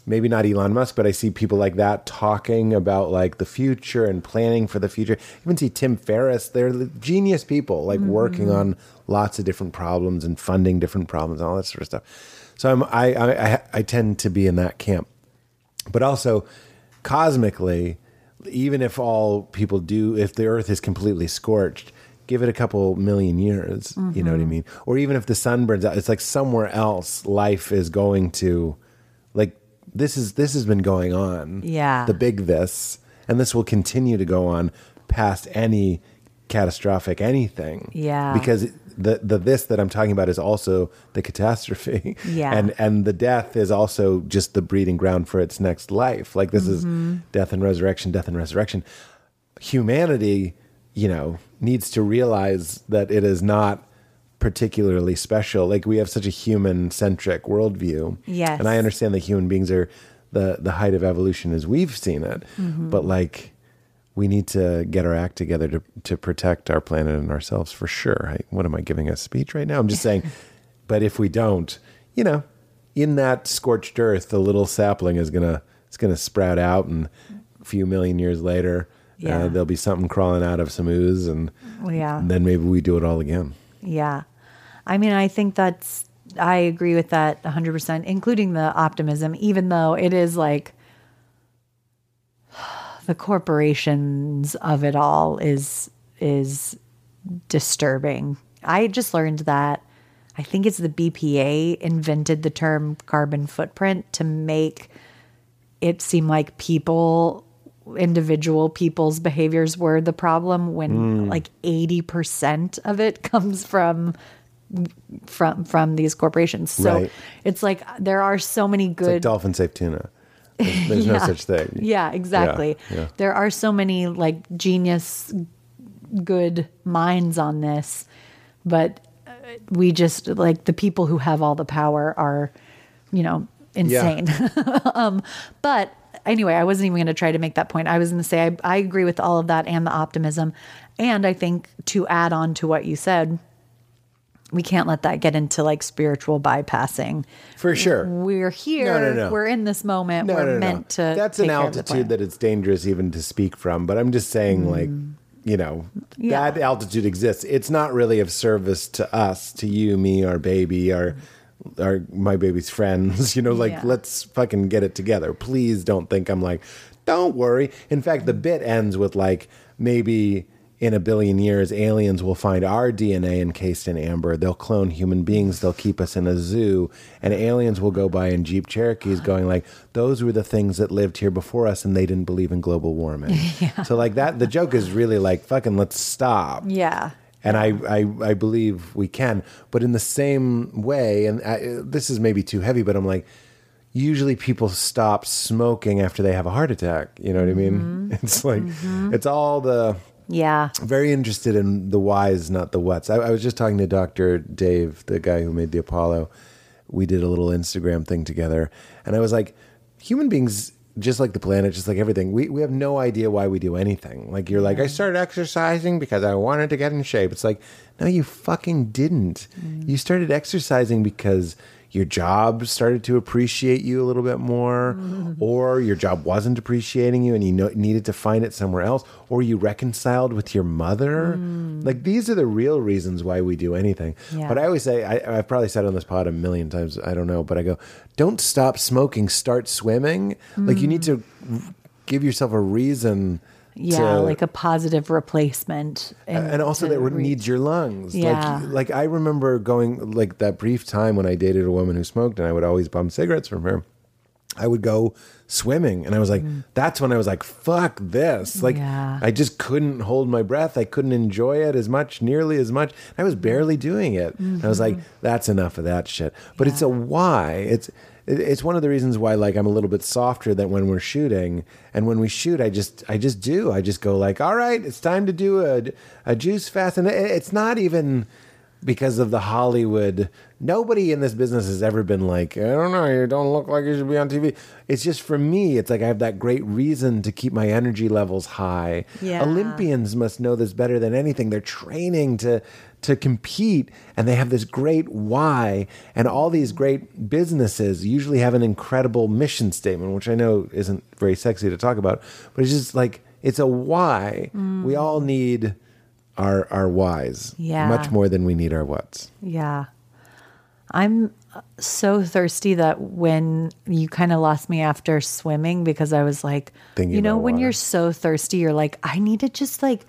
Speaker 2: maybe not Elon Musk, but I see people like that talking about like the future and planning for the future. Even see Tim Ferriss. They're genius people, like working on lots of different problems and funding different problems and all that sort of stuff. So I'm I, I, I tend to be in that camp, but also cosmically, even if all people do, if the Earth is completely scorched, give it a couple million years. You know what I mean? Or even if the sun burns out, it's like somewhere else life is going to, like this is this has been going on.
Speaker 1: Yeah.
Speaker 2: the big this, and this will continue to go on past any catastrophic anything.
Speaker 1: Yeah.
Speaker 2: because the the this that I'm talking about is also the catastrophe.
Speaker 1: Yeah.
Speaker 2: and and the death is also just the breeding ground for its next life. Like this
Speaker 1: Mm-hmm.
Speaker 2: is death and resurrection, death and resurrection. Humanity, you know, needs to realize that it is not particularly special. Like we have such a human centric worldview.
Speaker 1: Yes.
Speaker 2: And I understand that human beings are the the height of evolution as we've seen it.
Speaker 1: Mm-hmm.
Speaker 2: But like we need to get our act together to to protect our planet and ourselves for sure. I, what am I giving a speech right now? I'm just saying. (laughs) but if we don't, you know, in that scorched earth, the little sapling is gonna it's gonna sprout out, and a few million years later,
Speaker 1: Yeah.
Speaker 2: uh, there'll be something crawling out of some ooze, and
Speaker 1: Yeah.
Speaker 2: then maybe we do it all again.
Speaker 1: Yeah. I mean, I think that's, I agree with that 100%, including the optimism, even though it is like (sighs) the corporations of it all is, is disturbing. I just learned that I think it's the BPA invented the term carbon footprint to make it seem like people individual people's behaviors were the problem when like 80% of it (laughs) comes from from from these corporations so
Speaker 2: Right.
Speaker 1: it's like there are so many
Speaker 2: It's like
Speaker 1: good
Speaker 2: dolphin safe tuna. (laughs) There's, there's no such thing.
Speaker 1: yeah exactly
Speaker 2: yeah.
Speaker 1: there are so many like genius good minds on this but uh, we just like the people who have all the power are you know insane (laughs) um but anyway i wasn't even going to try to make that point i was going to say I, I agree with all of that and the optimism and i think to add on to what you said we can't let that get into like spiritual bypassing
Speaker 2: For sure.
Speaker 1: we're here
Speaker 2: No, no, no.
Speaker 1: we're in this moment
Speaker 2: No,
Speaker 1: we're
Speaker 2: no, no.
Speaker 1: meant to
Speaker 2: That's an altitude that it's dangerous even to speak from. But I'm just saying, mm. like, you know,
Speaker 1: Yeah.
Speaker 2: that altitude exists. It's not really of service to us, to you, me, our baby, our, our my baby's friends. (laughs) You know, like,
Speaker 1: Yeah.
Speaker 2: let's fucking get it together. Please don't think I'm like, don't worry. In fact, the bit ends with like maybe. In a billion years, aliens will find our DNA encased in amber. They'll clone human beings. They'll keep us in a zoo, and aliens will go by in Jeep Cherokees, (gasps) going like, "Those were the things that lived here before us, and they didn't believe in global warming." (laughs) So like that, the joke is really like, "Fucking let's stop."
Speaker 1: yeah
Speaker 2: And I, I, I believe we can, but in the same way, and I, this is maybe too heavy, but I'm like, usually people stop smoking after they have a heart attack. You know what I mean? Mm-hmm. (laughs) It's like, mm-hmm. it's all the
Speaker 1: yeah
Speaker 2: very interested in the whys, not the whats. I, I was just talking to Dr. Dave, the guy who made the Apollo. We did a little Instagram thing together, and I was like, human beings, just like the planet, just like everything, we, we have no idea why we do anything. Like, you're like, I started exercising because I wanted to get in shape. It's like, no, you fucking didn't. Mm. You started exercising because your job started to appreciate you a little bit more, mm-hmm. or your job wasn't appreciating you and you know, needed to find it somewhere else, or you reconciled with your mother. Mm. Like these are the real reasons why we do anything.
Speaker 1: Yeah.
Speaker 2: But I always say, I, I've probably said on this pod a million times, I don't know, but I go, don't stop smoking, start swimming. Like you need mm. to give yourself a reason.
Speaker 1: Yeah,
Speaker 2: to-
Speaker 1: like a positive replacement.
Speaker 2: and also that it
Speaker 1: re-
Speaker 2: needs your lungs.
Speaker 1: Yeah.
Speaker 2: Like, like I remember going like that brief time when I dated a woman who smoked, and I would always bum cigarettes from her. I would go swimming, and I was like, that's when I was like, fuck this. Like,
Speaker 1: Mm. Yeah.
Speaker 2: I just couldn't hold my breath. I couldn't enjoy it as much, nearly as much. I was barely doing it. And I was like,
Speaker 1: Mm-hmm.
Speaker 2: that's enough of that shit. But it's a why. It's it- it's one of the reasons why like I'm a little bit softer than when we're shooting. And when we shoot, I just I just do. I just go like, all right, it's time to do a a juice fast, and it's not even because of the Hollywood. Nobody in this business has ever been like, I don't know, you don't look like you should be on TV. It's just for me, it's like I have that great reason to keep my energy levels high.
Speaker 1: Yeah.
Speaker 2: Olympians must know this better than anything. They're training to to compete and they have this great why and all these great businesses usually have an incredible mission statement which i know isn't very sexy to talk about but it's just like it's a why we mm. all need our our whys
Speaker 1: Yeah.
Speaker 2: much more than we need our whats
Speaker 1: Yeah. I'm so thirsty that when you kind of lost me after swimming because I was like,
Speaker 2: Thinking
Speaker 1: you know, when
Speaker 2: water.
Speaker 1: you're so thirsty, you're like, I need to just like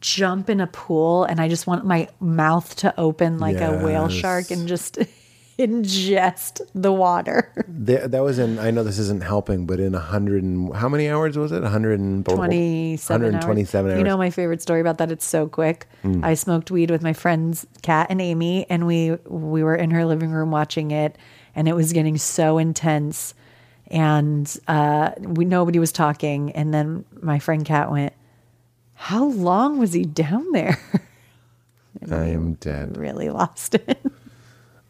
Speaker 1: jump in a pool and I just want my mouth to open like a whale shark and just (laughs) ingest the water. (laughs)
Speaker 2: There, that was in i know this isn't helping but in 100 and how many hours was it 100
Speaker 1: 27
Speaker 2: 127 hours,
Speaker 1: You know my favorite story about that? It's so quick.
Speaker 2: Mm.
Speaker 1: I smoked weed with my friends Kat and Amy, and we we were in her living room watching it, and it was getting so intense, and uh, we nobody was talking, and then my friend Kat went, "How long was he down there?" (laughs)
Speaker 2: i am dead
Speaker 1: really lost it. (laughs)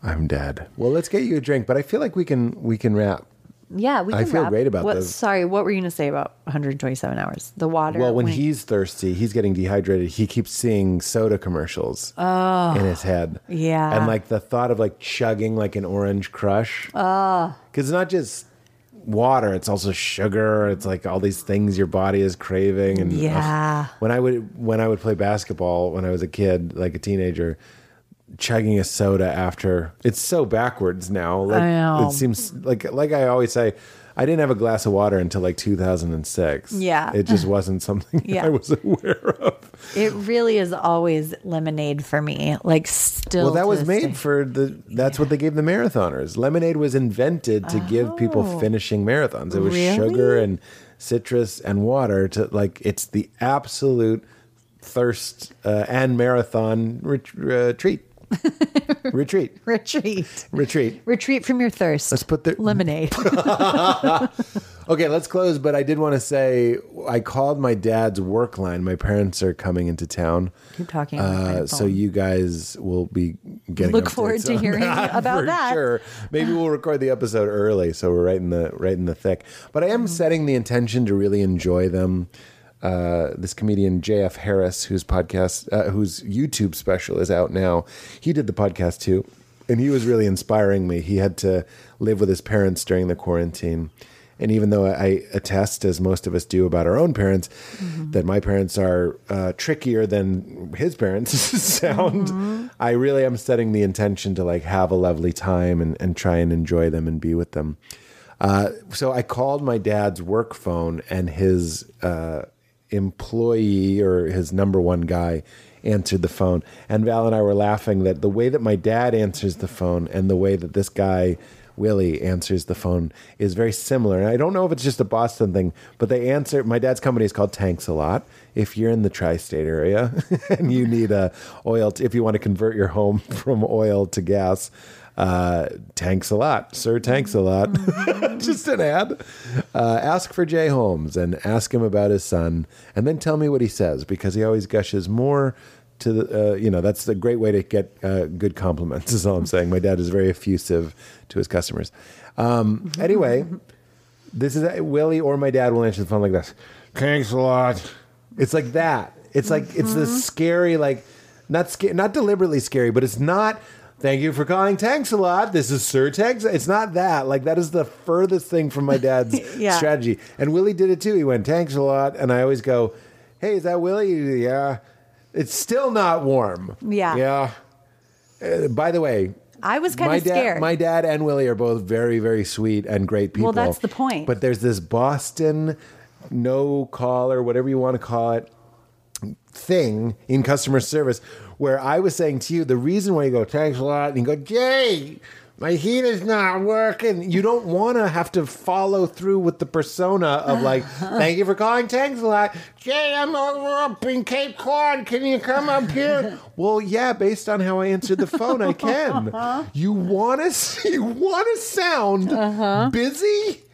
Speaker 2: i'm dead well let's get you a drink but i feel like we can we can wrap
Speaker 1: yeah, we.
Speaker 2: Can I
Speaker 1: Can
Speaker 2: feel
Speaker 1: wrap.
Speaker 2: great about
Speaker 1: what,
Speaker 2: this.
Speaker 1: Sorry, what were you going to say about 127 hours? The water.
Speaker 2: Well, when he's thirsty, he's getting dehydrated. He keeps seeing soda commercials in his oh, head.
Speaker 1: Oh. Yeah.
Speaker 2: and like the thought of like chugging like an orange crush. Ah. Oh, because it's not just water; it's also sugar. It's like all these things your body is craving. And ugh.
Speaker 1: Yeah.
Speaker 2: when I would when I would play basketball when I was a kid, like a teenager. Chugging a soda after it's so backwards now. Like
Speaker 1: I know.
Speaker 2: it seems like like I always say, I didn't have a glass of water until like 2006.
Speaker 1: Yeah.
Speaker 2: it just wasn't something (laughs)
Speaker 1: Yeah.
Speaker 2: I was aware of.
Speaker 1: It really is always lemonade for me. Like still.
Speaker 2: Well, that was made
Speaker 1: day.
Speaker 2: for the. That's what they gave the marathoners. Lemonade was invented to give people finishing marathons. It was
Speaker 1: Oh. Really?
Speaker 2: sugar and citrus and water to like. It's the absolute thirst uh, and marathon ret- uh, treat. (laughs) retreat,
Speaker 1: retreat.
Speaker 2: retreat.
Speaker 1: Retreat from your thirst.
Speaker 2: Let's put the
Speaker 1: lemonade. (laughs) (laughs)
Speaker 2: Okay, let's close. But I did want to say I called my dad's work line. My parents are coming into town.
Speaker 1: Keep talking
Speaker 2: Uh, so you guys will be getting
Speaker 1: Look forward to hearing
Speaker 2: that
Speaker 1: about
Speaker 2: for
Speaker 1: that.
Speaker 2: Sure, maybe we'll record the episode early, so we're right in the right in the thick. But I am
Speaker 1: Mm-hmm.
Speaker 2: setting the intention to really enjoy them. Uh, this comedian JF Harris, whose podcast, uh, whose YouTube special is out now, he did the podcast too, and he was really inspiring me. He had to live with his parents during the quarantine. And even though I attest, as most of us do about our own parents, that my parents are uh, trickier than his parents (laughs) sound, I really am setting the intention to like have a lovely time and, and try and enjoy them and be with them. Uh, so I called my dad's work phone, and his uh, employee or his number one guy answered the phone. And Val and I were laughing that the way that my dad answers the phone and the way that this guy Willie answers the phone is very similar. And I don't know if it's just a Boston thing, but they answer. My dad's company is called Tanks a Lot. If you're in the tri-state area (laughs) and you need a oil, if you want to convert your home (laughs) from oil to gas, uh, tanks a lot, sir. Tanks a lot. (laughs) Just an ad. Uh, ask for Jay Holmes and ask him about his son, and then tell me what he says because he always gushes more to the. Uh, you know, that's a great way to get uh, good compliments. (laughs) Is all I'm saying. My dad is very effusive to his customers. Um, anyway, this is Willie or my dad will answer the phone like this. Thanks a lot. It's like that. It's like it's this scary, like not sca- not deliberately scary, but it's not Thank you for calling Tanks a lot. This is Sir Tanks. It's not that. Like that is the furthest thing from my dad's (laughs)
Speaker 1: Yeah.
Speaker 2: strategy. And Willie did it too. He went Tanks a lot, and I always go, "Hey, is that Willie?" Yeah. It's still not warm.
Speaker 1: Yeah.
Speaker 2: Yeah. Uh, by the way,
Speaker 1: I was kind of
Speaker 2: dad,
Speaker 1: scared.
Speaker 2: my dad and Willie are both very, very sweet and great people.
Speaker 1: Well, that's the point.
Speaker 2: But there's this Boston no call or whatever you want to call it thing in customer service where I was saying to you the reason why you go thanks a lot and you go Jay my heater's not working. You don't want to have to follow through with the persona of like, (laughs) thank you for calling Tanks a lot. Jay, I'm over up in Cape Cod. Can you come up here? (laughs) well, yeah, based on how I answered the phone, I can. Uh-huh. You want to, (laughs) you want to sound uh-huh. busy,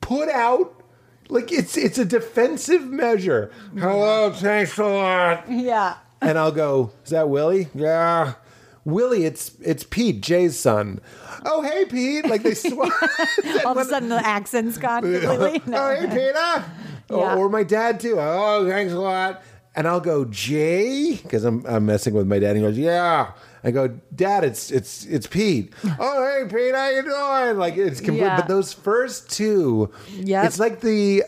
Speaker 2: put out, like it's it's a defensive measure. Hello, thanks a lot
Speaker 1: yeah.
Speaker 2: And I'll go, "Is that Willie?" Yeah, Willie. It's it's Pete, Jay's son. Oh, hey, Pete! Like they swap. (laughs) (laughs)
Speaker 1: All of a sudden, the accent's gone completely. No. (laughs)
Speaker 2: oh, hey, Peter. Or, or my dad too. Oh, thanks a lot. And I'll go, Jay, because I'm I'm messing with my dad. He goes, Yeah. I go, Dad, it's it's it's Pete. oh, hey, Pete, how you doing? Like it's complete.
Speaker 1: Yeah.
Speaker 2: But those first two,
Speaker 1: yeah,
Speaker 2: it's like the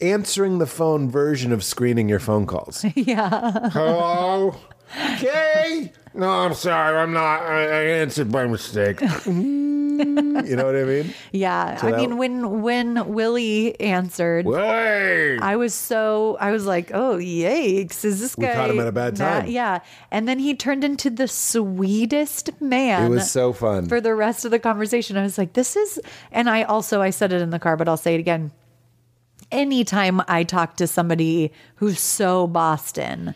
Speaker 2: answering the phone version of screening your phone calls. (laughs)
Speaker 1: Yeah.
Speaker 2: Hello, Jay. No, I'm sorry. I'm not. I, I answered by mistake. (laughs) you know what I mean?
Speaker 1: Yeah.
Speaker 2: So
Speaker 1: I
Speaker 2: that-
Speaker 1: mean, when when Willie answered,
Speaker 2: Hey.
Speaker 1: I was so I was like, oh yikes! Is this
Speaker 2: We
Speaker 1: guy?
Speaker 2: caught him at a bad
Speaker 1: mad?"
Speaker 2: time.
Speaker 1: Yeah, and then he turned into the sweetest man.
Speaker 2: It was so fun.
Speaker 1: for the rest of the conversation. I was like, this is, and I also I said it in the car, but I'll say it again. Anytime I talk to somebody who's so Boston,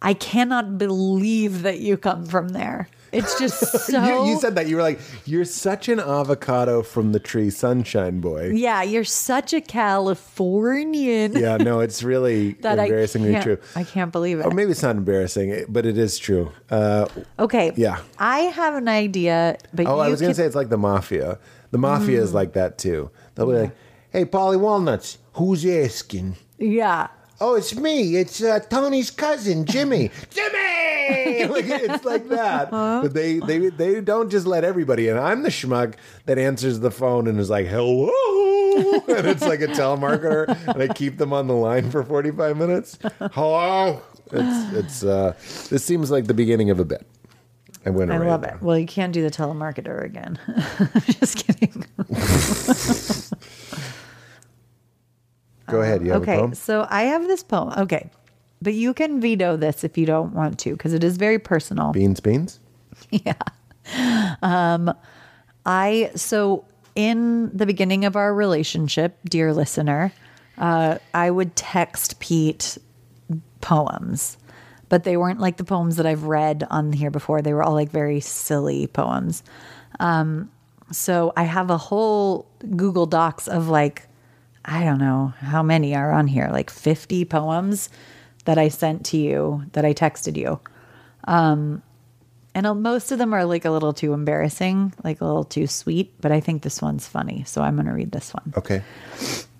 Speaker 1: I cannot believe that you come from there. It's just (laughs) so.
Speaker 2: you, you said that you were like, "You're such an avocado from the tree, sunshine boy."
Speaker 1: yeah, you're such a Californian.
Speaker 2: Yeah, no, it's really (laughs)
Speaker 1: that I
Speaker 2: embarrassingly
Speaker 1: can't,
Speaker 2: true.
Speaker 1: I can't believe it.
Speaker 2: Or maybe it's not embarrassing, but it is true. Uh,
Speaker 1: Okay.
Speaker 2: Yeah.
Speaker 1: I have an idea, but
Speaker 2: oh, I was gonna say it's like the mafia. The mafia is like that too. They'll be like, "Hey, Paulie Walnuts, who's asking?"
Speaker 1: yeah.
Speaker 2: Oh, it's me. It's uh, Tony's cousin, Jimmy. (laughs) Jimmy! (laughs) like, it's like that. But they, they they don't just let everybody in. I'm the schmuck that answers the phone and is like, hello. (laughs) and it's like a telemarketer. and I keep them on the line for 45 minutes. Hello. It's, it's, uh, this seems like the beginning of a bit. I went
Speaker 1: I love it. Well, you can't do the telemarketer again. Just kidding.
Speaker 2: Go ahead. You have a
Speaker 1: okay.
Speaker 2: poem?
Speaker 1: So I have this poem. Okay. But you can veto this if you don't want to, because it is very personal.
Speaker 2: Beans, beans? (laughs) Yeah.
Speaker 1: Um, I so in the beginning of our relationship, dear listener, uh, I would text Pete poems, but they weren't like the poems that I've read on here before. They were all like very silly poems. Um, so I have a whole Google Docs of like I don't know how many are on here, like fifty poems that I sent to you that I texted you. Um, And most of them are like a little too embarrassing, like a little too sweet, but I think this one's funny. So I'm going to read this one.
Speaker 2: Okay.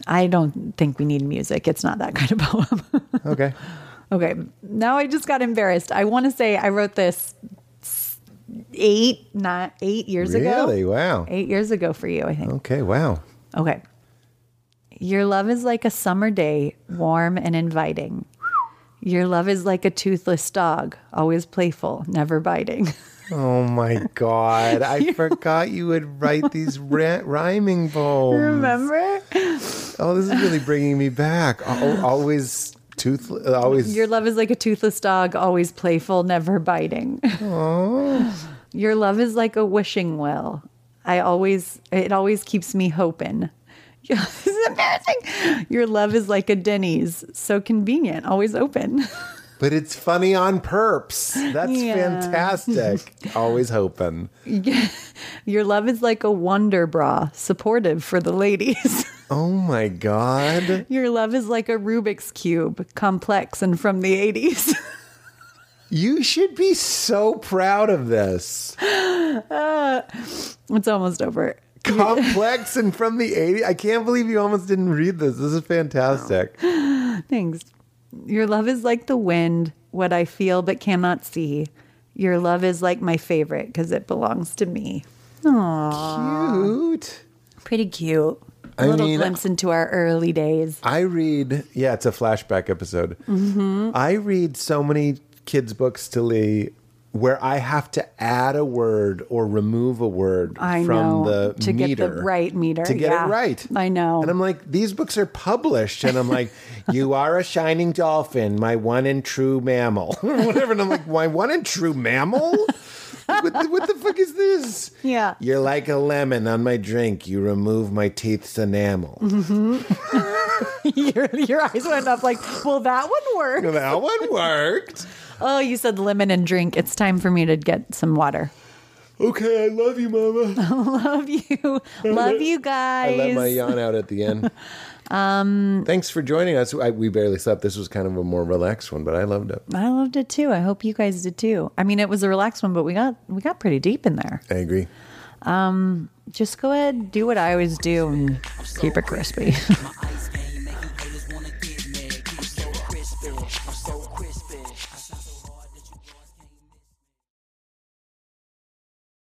Speaker 1: I don't think we need music. It's not that (laughs) kind of poem.
Speaker 2: Okay.
Speaker 1: okay. Now I just got embarrassed. I want to say I wrote this eight, not eight years ago.
Speaker 2: Really? Wow.
Speaker 1: Eight years ago for you, I think.
Speaker 2: Okay. Wow.
Speaker 1: Okay. Your love is like a summer day, warm and inviting. Your love is like a toothless dog, always playful, never biting. (laughs)
Speaker 2: Oh my God. I (laughs) forgot you would write these ri- rhyming poems.
Speaker 1: Remember?
Speaker 2: Oh, this is really bringing me back. Al- Always toothless. Always.
Speaker 1: Your love is like a toothless dog, always playful, never biting. Your love is like a wishing well. I always, it always keeps me hoping. (laughs) this is embarrassing. Your love is like a Denny's, so convenient, always open. (laughs)
Speaker 2: but it's funny on perps. That's
Speaker 1: Yeah.
Speaker 2: fantastic. (laughs) Always hoping.
Speaker 1: Your love is like a wonder bra, supportive for the ladies.
Speaker 2: Oh my God.
Speaker 1: Your love is like a Rubik's Cube, complex and from the 80s.
Speaker 2: You should be so proud of this. (gasps)
Speaker 1: Uh, it's almost over.
Speaker 2: Complex and from the 80s. I can't believe you almost didn't read this. This is fantastic. (gasps)
Speaker 1: Thanks. Your love is like the wind, what I feel but cannot see. Your love is like my favorite because it belongs to me. Aww.
Speaker 2: Cute.
Speaker 1: Pretty cute. A
Speaker 2: I
Speaker 1: little
Speaker 2: mean-
Speaker 1: glimpse into our early days.
Speaker 2: I read, yeah, it's a flashback episode.
Speaker 1: Mm-hmm.
Speaker 2: I read so many kids' books to Lee where I have to add a word or remove a word
Speaker 1: I
Speaker 2: from
Speaker 1: know.
Speaker 2: the
Speaker 1: To get the right meter,
Speaker 2: To get
Speaker 1: yeah.
Speaker 2: it right.
Speaker 1: I know.
Speaker 2: And I'm like, these books are published. And I'm like, (laughs) you are a shining dolphin, my one and true mammal. (laughs) Whatever. And I'm like, my one and true mammal? what, the, what the fuck is this?
Speaker 1: Yeah.
Speaker 2: You're like a lemon on my drink. You remove my teeth's enamel. Mm-hmm. (laughs)
Speaker 1: your, your eyes went up like, well, that one worked.
Speaker 2: That one worked.
Speaker 1: Oh, you said lemon and drink. It's time for me to get some water.
Speaker 2: Okay, I love you, Mama.
Speaker 1: I (laughs) love you. Love you guys.
Speaker 2: I let my yawn out at the end. (laughs) um, Thanks for joining us. I, we barely slept. This was kind of a more relaxed one, but I loved it.
Speaker 1: I loved it too. I hope you guys did too. I mean, it was a relaxed one, but we got we got pretty deep in there.
Speaker 2: I agree.
Speaker 1: Um, Just go ahead, do what I always do, and keep it crispy. (laughs)